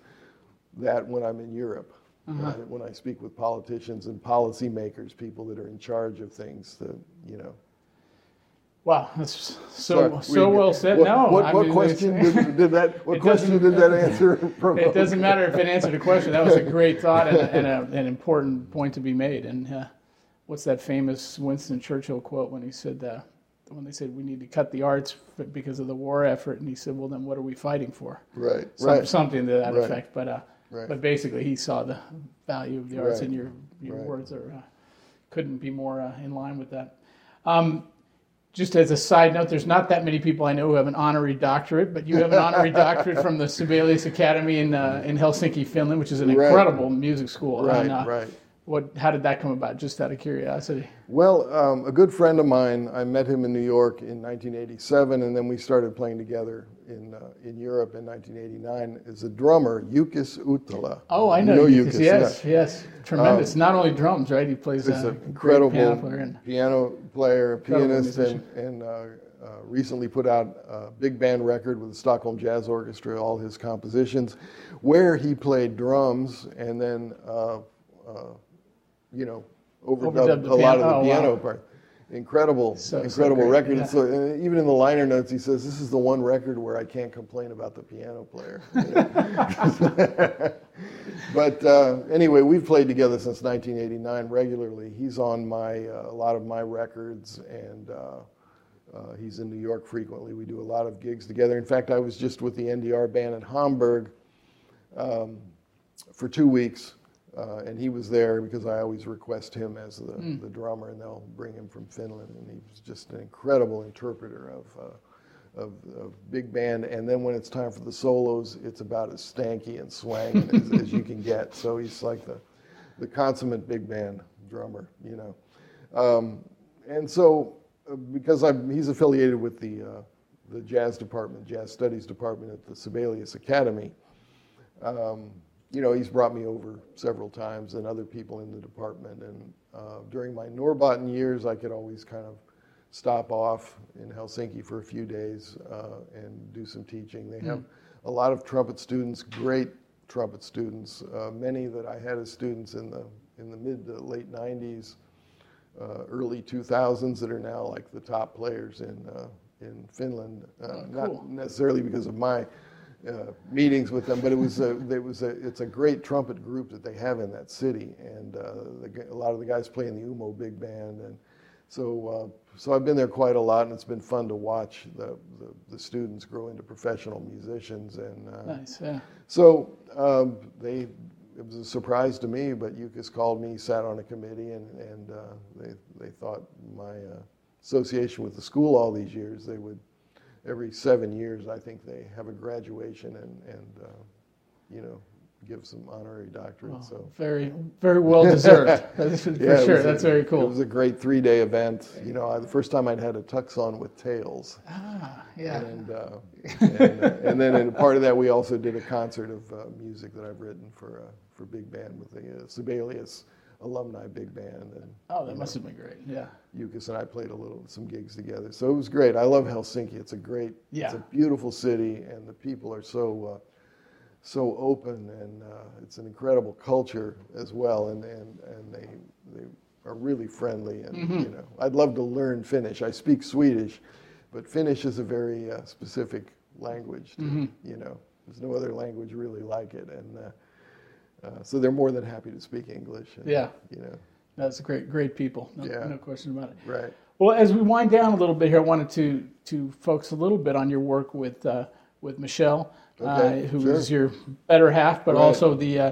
that when I'm in Europe, when I- when I speak with politicians and policymakers, people that are in charge of things. That you know.
Wow, that's so
Sorry,
so
we-
well said.
What,
no,
what, what
mean,
question did, did that? What question did that answer? provoke?
It doesn't matter if it answered a question. That was a great thought and, and a, an important point to be made. And uh, what's that famous Winston Churchill quote when he said, uh, when they said we need to cut the arts because of the war effort, and he said, well, then what are we fighting for?
Right,
Some,
right.
Something to that
Right.
effect. But uh,
Right.
but basically, he saw the value of the arts,
Right.
and your your
Right.
words are uh, couldn't be more uh, in line with that. Um, just as a side note, there's not that many people I know who have an honorary doctorate, but you have an honorary doctorate from the Sibelius Academy in uh, in Helsinki, Finland, which is an incredible music school.
Right,
And, uh,
right.
What? How did that come about? Just out of curiosity.
Well, um, a good friend of mine, I met him in New York in 1987, and then we started playing together in uh, in Europe in 1989. Is a drummer, Jukkis Uotila.
Oh, I
You
know.
Jukkis,
Jukkis,
yeah.
yes, yes, tremendous. Not only drums, right? He plays
He's
uh,
an incredible
piano player. And,
piano player, pianist, and, and uh, uh, recently put out a big band record with the Stockholm Jazz Orchestra, all his compositions, where he played drums and then, uh, uh, you know, overdubbed,
Overdubbed
a lot of the
Oh,
piano
wow.
part. Incredible,
So- so
incredible
great,
record.
yeah.
Uh, even in the liner notes, he says, "This is the one record where I can't complain about the piano player." but uh, anyway, we've played together since 1989 regularly. He's on my uh, a lot of my records, and uh, uh, he's in New York frequently. We do a lot of gigs together. In fact, I was just with the NDR band in Hamburg um, for two weeks, uh, and he was there because I always request him as the, the drummer, and they'll bring him from Finland, and he was just an incredible interpreter of. Uh, of, of big band, and then when it's time for the solos, it's about as stanky and swanging as, as you can get. So he's like the, the consummate big band drummer, you know. Um, and so, uh, because I'm, he's affiliated with the uh, the jazz department, jazz studies department at the Sibelius Academy, um, you know, he's brought me over several times, and other people in the department. And uh, during my Norrbotten years, I could always kind of stop off in Helsinki for a few days uh, and do some teaching. They have a lot of trumpet students, great trumpet students, uh, many that I had as students in the in the mid to late 90s, uh, early 2000s that are now like the top players in uh, in Finland. Uh,
Oh, cool.
Not necessarily because of my uh, meetings with them, but it was a, it was a, it's a great trumpet group that they have in that city, and uh, the, a lot of the guys play in the Umo big band, and so uh, so I've been there quite a lot, and it's been fun to watch the the, the students grow into professional musicians, and uh,
nice. Yeah.
so um, they. It was a surprise to me, but Jukkis called me, sat on a committee, and, and uh, they, they thought my uh, association with the school all these years, they would, every seven years, I think they have a graduation and, and uh, you know, give some honorary doctorate. so
Very, very well deserved. That's for
Yeah,
sure.
was a-
That's very cool.
It was a great three-day event. You know, I, the first time I'd had a tux on with tails.
Ah, yeah.
And, uh, and, uh, and then in part of that, we also did a concert of uh, music that I've written for uh, for big band with the uh, Sibelius alumni big band, and
Oh, that must have been great. Yeah.
Jukkis and I played a little some gigs together. So it was great. I love Helsinki. It's a great, it's a beautiful city, and the people are so uh, so open, and uh, it's an incredible culture as well, and and and they they are really friendly, and
Mm-hmm.
you know, I'd love to learn Finnish. I speak Swedish, but Finnish is a very uh, specific language. To,
Mm-hmm.
You know, there's no other language really like it, and. Uh, uh, so they're more than happy to speak English. And,
Yeah.
You know,
That's great, great people. No,
Yeah.
no question about it.
right.
Well, as we wind down a little bit here, I wanted to to focus a little bit on your work with uh, with Michelle
Okay,
uh, who
sure.
is your better half, but
Right.
also the. Uh,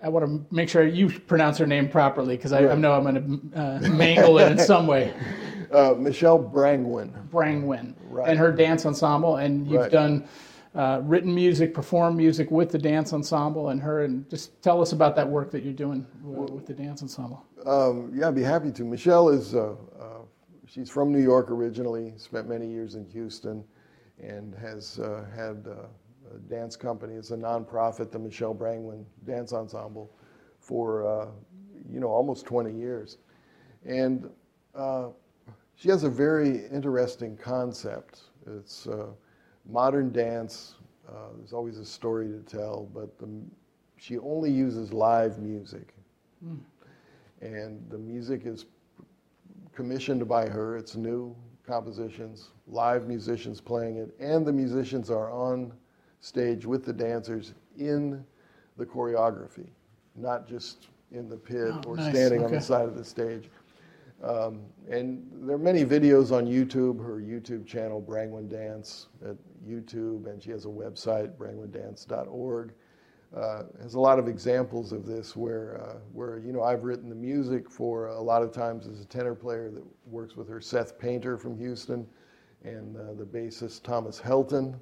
I want to make sure you pronounce her name properly because I, I know I'm going to uh, mangle it in some way.
Uh, Michelle Brangwin.
Brangwin
Right.
and her dance ensemble, and you've
Right.
done uh, written music, performed music with the dance ensemble and her, and just tell us about that work that you're doing with the dance ensemble.
Um, yeah, I'd be happy to. Michelle is, uh, uh, she's from New York originally, spent many years in Houston, and has uh, had uh, a dance company. It's a nonprofit, the Michelle Brangwin Dance Ensemble, for, uh, you know, almost 20 years. And she has a very interesting concept. It's modern dance. Uh, there's always a story to tell, but the, she only uses live music and the music is commissioned by her. It's new compositions, live musicians playing it, and the musicians are on stage with the dancers in the choreography, not just in the pit
Oh,
or
nice,
standing on the side of the stage. Um, and there are many videos on YouTube, her YouTube channel, Brangwin Dance, at YouTube, and she has a website, brangwindance.org. Uh, has a lot of examples of this where, uh, where, you know, I've written the music for a lot of times as a tenor player that works with her, Seth Painter from Houston, and uh, the bassist Thomas Helton.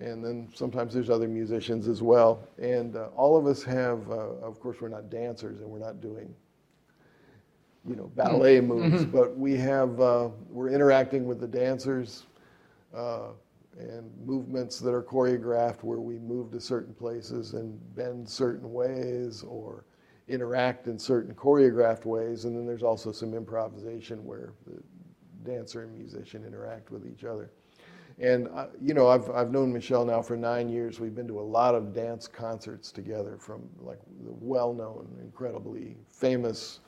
And then sometimes there's other musicians as well. And uh, all of us have, uh, of course, we're not dancers and we're not doing you know, ballet moves, but we have, uh, we're interacting with the dancers uh, and movements that are choreographed where we move to certain places and bend certain ways or interact in certain choreographed ways. And then there's also some improvisation where the dancer and musician interact with each other. And, uh, you know, I've, I've known Michelle now for nine years. We've been to a lot of dance concerts together from like the well-known, incredibly famous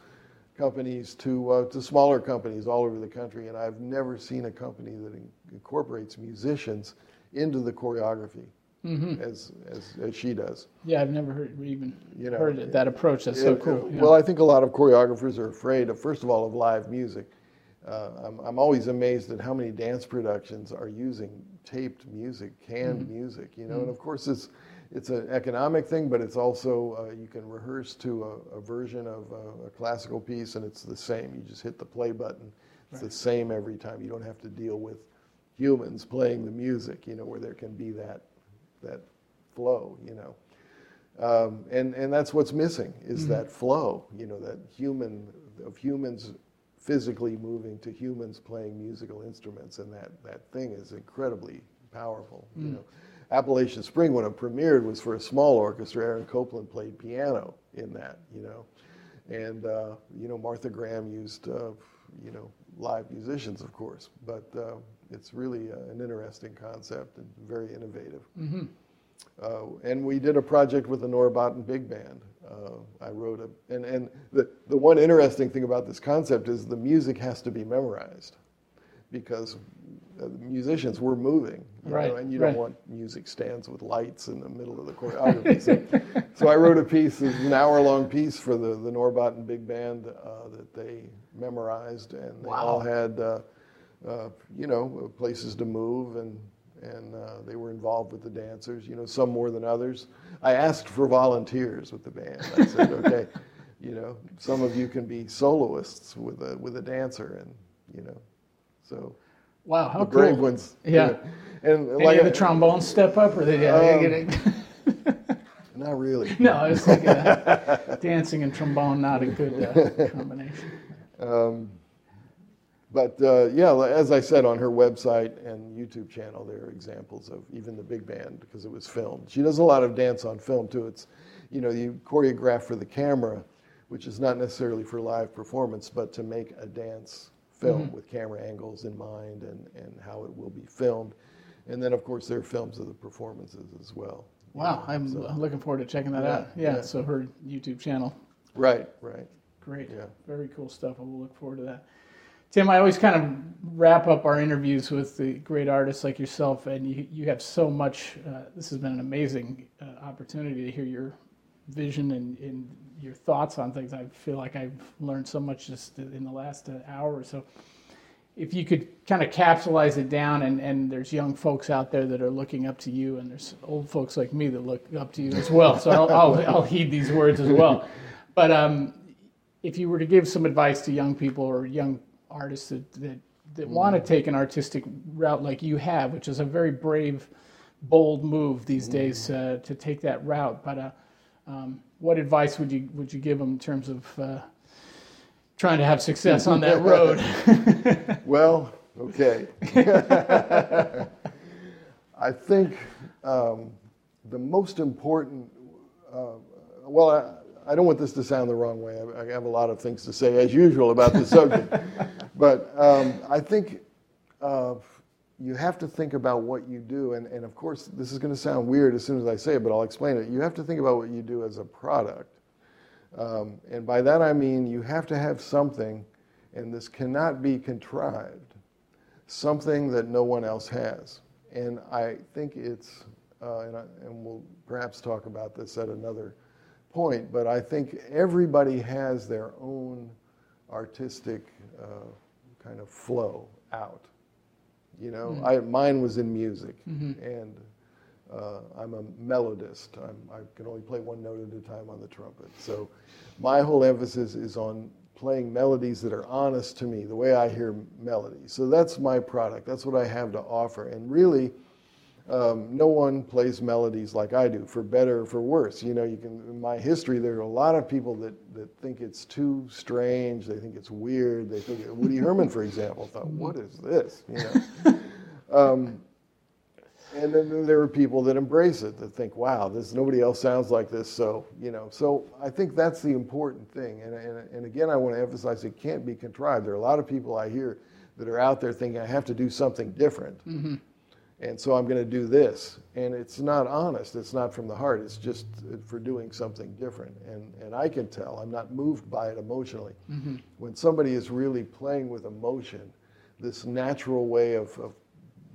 companies to, uh, to smaller companies all over the country. And I've never seen a company that in- incorporates musicians into the choreography as, as, as she does.
Yeah, I've never heard even
You know,
heard it, that approach. That's so
It-
cool. yeah.
Well, I think a lot of choreographers are afraid of, first of all, of live music. Uh, I'm, I'm always amazed at how many dance productions are using taped music, canned
Mm-hmm.
music, you know, and of course it's, it's an economic thing, but it's also, uh, you can rehearse to a, a version of a, a classical piece and it's the same. You just hit the play button. It's the same every time. You don't have to deal with humans playing the music, you know, where there can be that, that flow, you know. Um, and, and that's what's missing is that flow, you know, that human, of humans physically moving to humans playing musical instruments. And that, that thing is incredibly powerful. You know, Appalachian Spring, when it premiered, was for a small orchestra. Aaron Copland played piano in that, you know. And, uh, you know, Martha Graham used, uh, you know, live musicians, of course. But uh, it's really uh, an interesting concept and very innovative. Uh, and we did a project with the Norrbotten Big Band. Uh, I wrote a, and, and the, the one interesting thing about this concept is the music has to be memorized because uh, the musicians were moving,
Right,
know, and you
right.
don't want music stands with lights in the middle of the choreography. so, so I wrote a piece, it's an hour-long piece for the, the Norrbotten Big Band uh, that they memorized, and they all had, uh, uh, you know, places to move and and uh, they were involved with the dancers, you know, some more than others. I asked for volunteers with the band. I said, okay, you know, some of you can be soloists with a with a dancer, and you know, so
wow, how
the
cool.
brave ones, you
Yeah.
and
Any
like
of the trombones step up, or they? Yeah,
Um,
getting-
not really.
no, it's like uh dancing and trombone, not a good uh, combination.
But uh, yeah, as I said on her website and YouTube channel, there are examples of even the big band because it was filmed. She does a lot of dance on film too. It's, you know, you choreograph for the camera, which is not necessarily for live performance, but to make a dance film with camera angles in mind and, and how it will be filmed. And then, of course, there are films of the performances as well.
Wow, I'm looking forward to checking that out. Yeah,
yeah.
so her YouTube channel.
Right, right.
Great.
Yeah.
Very cool stuff. I will look forward to that. Tim, I always kind of wrap up our interviews with the great artists like yourself, and you, you have so much. Uh, this has been an amazing uh, opportunity to hear your vision and, and your thoughts on things. I feel like I've learned so much just in the last uh, hour or so. if you could kind of capsulize it down, and, and there's young folks out there that are looking up to you, and there's old folks like me that look up to you as well. So I'll, I'll, I'll heed these words as well. But um, if you were to give some advice to young people or young artists that, that, that want to take an artistic route like you have, which is a very brave, bold move these days uh, to take that route, but uh, um, what advice would you would you give them in terms of uh, trying to have success on that road?
Well, okay. I think um, the most important, uh, well, I, I don't want this to sound the wrong way. I, I have a lot of things to say, as usual, about the subject. but um, I think uh, you have to think about what you do. And, and of course, this is going to sound weird as soon as I say it, but I'll explain it. You have to think about what you do as a product. Um, and by that I mean you have to have something, and this cannot be contrived, something that no one else has. And I think it's, uh, and, I, and we'll perhaps talk about this at another point, but I think everybody has their own artistic uh, kind of flow out. You know, mm-hmm. I, mine was in music, mm-hmm. and uh, I'm a melodist. I'm, i can only play one note at a time on the trumpet. So my whole emphasis is on playing melodies that are honest to me, the way I hear melodies. So that's my product. That's what I have to offer. And really, um, no one plays melodies like I do, for better or for worse. You know, you can. In my history, there are a lot of people that, that think it's too strange. They think it's weird. They think Woody Herman, for example, thought, "What is this?" You know. Um, and then there are people that embrace it that think wow this nobody else sounds like this so you know so i think that's the important thing and, and, and again i want to emphasize it can't be contrived there are a lot of people i hear that are out there thinking i have to do something different mm-hmm. And so i'm going to do this. And it's not honest it's not from the heart it's just for doing something different. And, and i can tell i'm not moved by it emotionally. Mm-hmm. when somebody is really playing with emotion this natural way of, of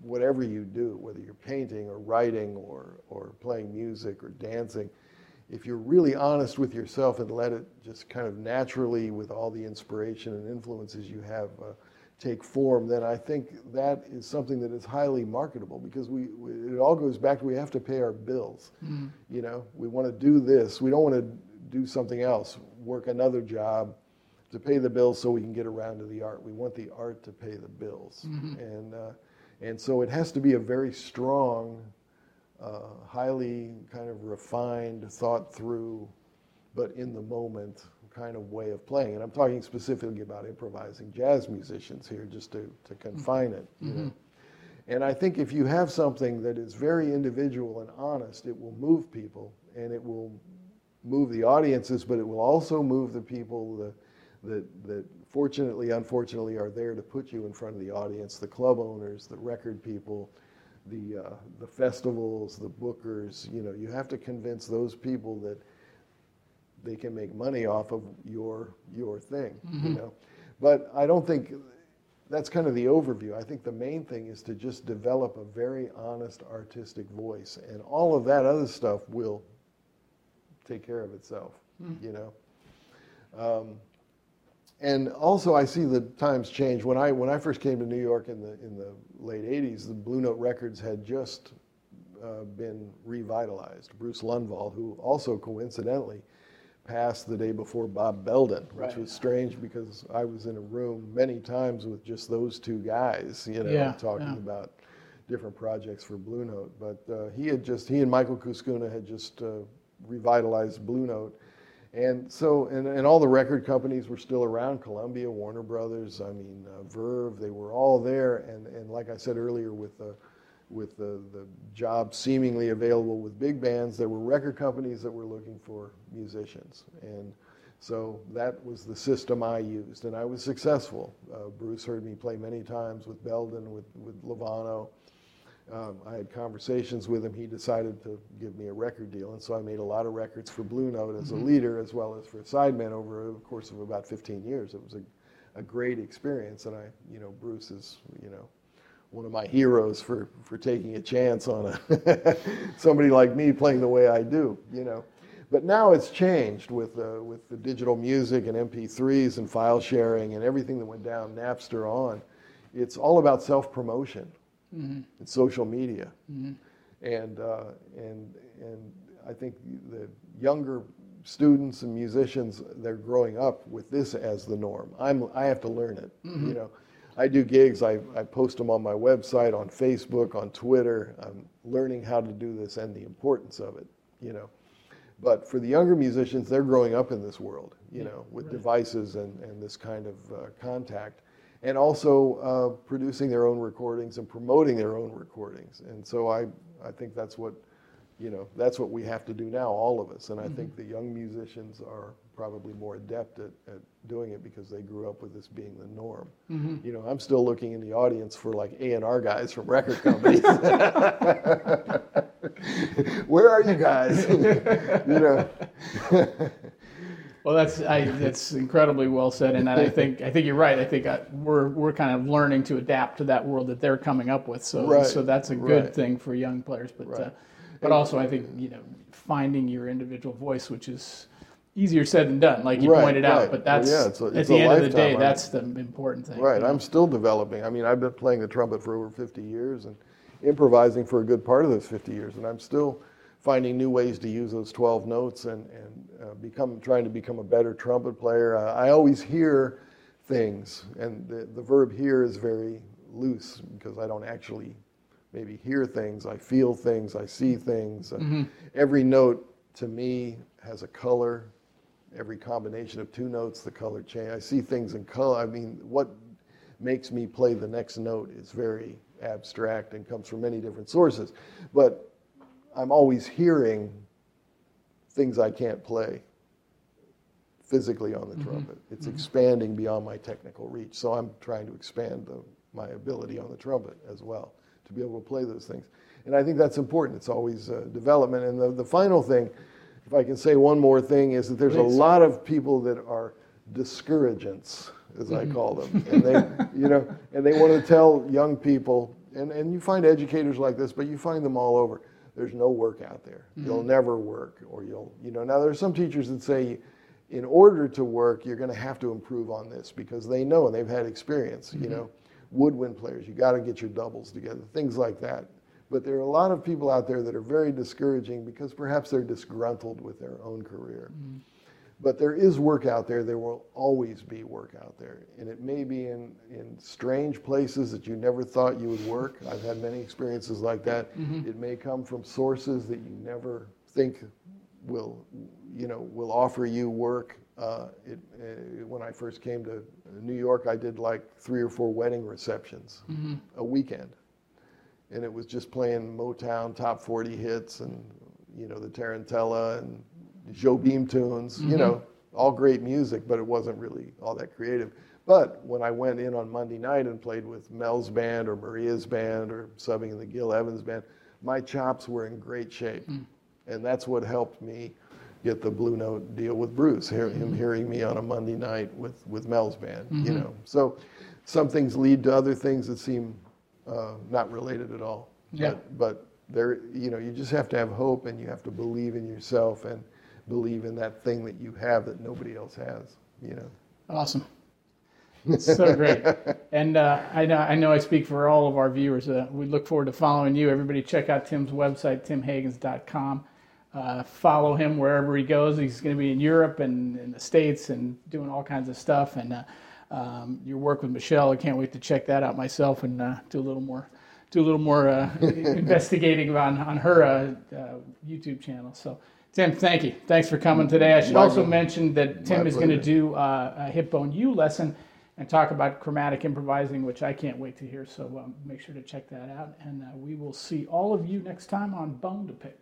whatever you do, whether you're painting or writing or, or playing music or dancing, if you're really honest with yourself and let it just kind of naturally, with all the inspiration and influences you have, uh, take form, then I think that is something that is highly marketable because we, we it all goes back to we have to pay our bills. Mm-hmm. You know, we want to do this. We don't want to do something else, work another job to pay the bills so we can get around to the art. We want the art to pay the bills. Mm-hmm. And uh, and so it has to be a very strong, uh, highly kind of refined, thought through, but in the moment kind of way of playing. And I'm talking specifically about improvising jazz musicians here, just to, to confine it. Mm-hmm. And I think if you have something that is very individual and honest, it will move people and it will move the audiences, but it will also move the people that, that, that fortunately, unfortunately, are there to put you in front of the audience, the club owners, the record people, the, uh, the festivals, the bookers. You know, you have to convince those people that they can make money off of your, your thing, mm-hmm. you know. But I don't think that's kind of the overview. I think the main thing is to just develop a very honest artistic voice, and all of that other stuff will take care of itself, mm. you know. Um, and also I see the times change. When I when I first came to New York in the in the late '80s, the Blue Note Records had just uh, been revitalized. Bruce Lundvall, who also coincidentally passed the day before Bob Belden, which right. was strange because I was in a room many times with just those two guys, you know, yeah, talking yeah. about different projects for Blue Note. But uh, he had just he and Michael Cuscuna had just uh, revitalized Blue Note and so, and, and all the record companies were still around Columbia, Warner Brothers, I mean, uh, Verve, they were all there. And, and like I said earlier, with the, with the, the job seemingly available with big bands, there were record companies that were looking for musicians. And so that was the system I used, and I was successful. Uh, Bruce heard me play many times with Belden, with, with Lovano. Um, I had conversations with him. He decided to give me a record deal, and so I made a lot of records for Blue Note as mm-hmm. a leader, as well as for Sidemen over a course of about 15 years. It was a, a great experience, and I, you know, Bruce is, you know, one of my heroes for, for taking a chance on a somebody like me playing the way I do, you know. But now it's changed with uh, with the digital music and MP3s and file sharing and everything that went down Napster on it's all about self promotion and social media, and uh, and and I think the younger students and musicians they're growing up with this as the norm. I'm I have to learn it. You know, I do gigs. I, I post them on my website, on Facebook, on Twitter. I'm learning how to do this and the importance of it. You know, but for the younger musicians, they're growing up in this world. You know, with devices and and this kind of uh, contact. And also uh, producing their own recordings and promoting their own recordings, and so I, I think that's what you know, that's what we have to do now, all of us. And I think the young musicians are probably more adept at, at doing it because they grew up with this being the norm. You know, I'm still looking in the audience for like A and R guys from record companies. Where are you guys? you know,
Well, that's I, that's incredibly well said, and I think I think you're right. I think I, we're we're kind of learning to adapt to that world that they're coming up with. So
Right,
so that's a good
right.
thing for young players. But uh, but also I think you know finding your individual voice, which is easier said than done, like you
Right,
pointed out.
right.
But
Well,
that's
yeah, it's a-
at the end of the day,
lifetime.
that's the important thing.
right. I'm still developing. I mean, I've been playing the trumpet for over 50 years and improvising for a good part of those 50 years, and I'm still finding new ways to use those 12 notes and, and uh, become trying to become a better trumpet player. Uh, I always hear things, and the, the verb hear is very loose because I don't actually maybe hear things. I feel things. I see things. Uh, Every note to me has a color. Every combination of two notes, the color change. I see things in color. I mean, what makes me play the next note is very abstract and comes from many different sources. But I'm always hearing things I can't play physically on the trumpet. It's expanding beyond my technical reach. So I'm trying to expand the, my ability on the trumpet as well to be able to play those things. And I think that's important. It's always uh, development. And the, the final thing, if I can say one more thing, is that there's
Please.
a lot of people that are discouragants, as I mm-hmm. call them. And they, you know, and they want to tell young people, and, and you find educators like this, but you find them all over. There's no work out there. Mm-hmm. You'll never work, or you'll, you know. Now there are some teachers that say, in order to work, you're going to have to improve on this because they know and they've had experience. You mm-hmm. know, woodwind players, you got to get your doubles together, things like that. But there are a lot of people out there that are very discouraging because perhaps they're disgruntled with their own career. But there is work out there. There will always be work out there. And it may be in, in strange places that you never thought you would work. I've had many experiences like that. It may come from sources that you never think will, you know, will offer you work. Uh, it, uh, when I first came to New York, I did like three or four wedding receptions a weekend and it was just playing Motown top 40 hits and you know the Tarantella and Jobim tunes, you mm-hmm. know, all great music, but it wasn't really all that creative. But when I went in on Monday night and played with Mel's band or Maria's band or subbing in the Gil Evans band, my chops were in great shape, mm. and that's what helped me get the Blue Note deal with Bruce, hear, him mm-hmm. hearing me on a Monday night with with Mel's band, you mm-hmm. know. So some things lead to other things that seem uh, not related at all.
Yeah.
But, but there, you know, you just have to have hope and you have to believe in yourself and believe in that thing that you have that nobody else has. You know.
Awesome. It's so great. And uh, I, know, I know I speak for all of our viewers. Uh, we look forward to following you. Everybody check out Tim's website, timhagans.com. Uh, follow him wherever he goes. He's going to be in Europe and in the States and doing all kinds of stuff. And uh, um, your work with Michelle, I can't wait to check that out myself and uh, do a little more do a little more uh, investigating on, on her uh, uh, YouTube channel. So, Tim, thank you. Thanks for coming today. I should
My
also
pleasure.
mention that Tim
My
is going to do uh, a hip bone U lesson and talk about chromatic improvising, which I can't wait to hear. So um, make sure to check that out. And uh, we will see all of you next time on Bone to Pick.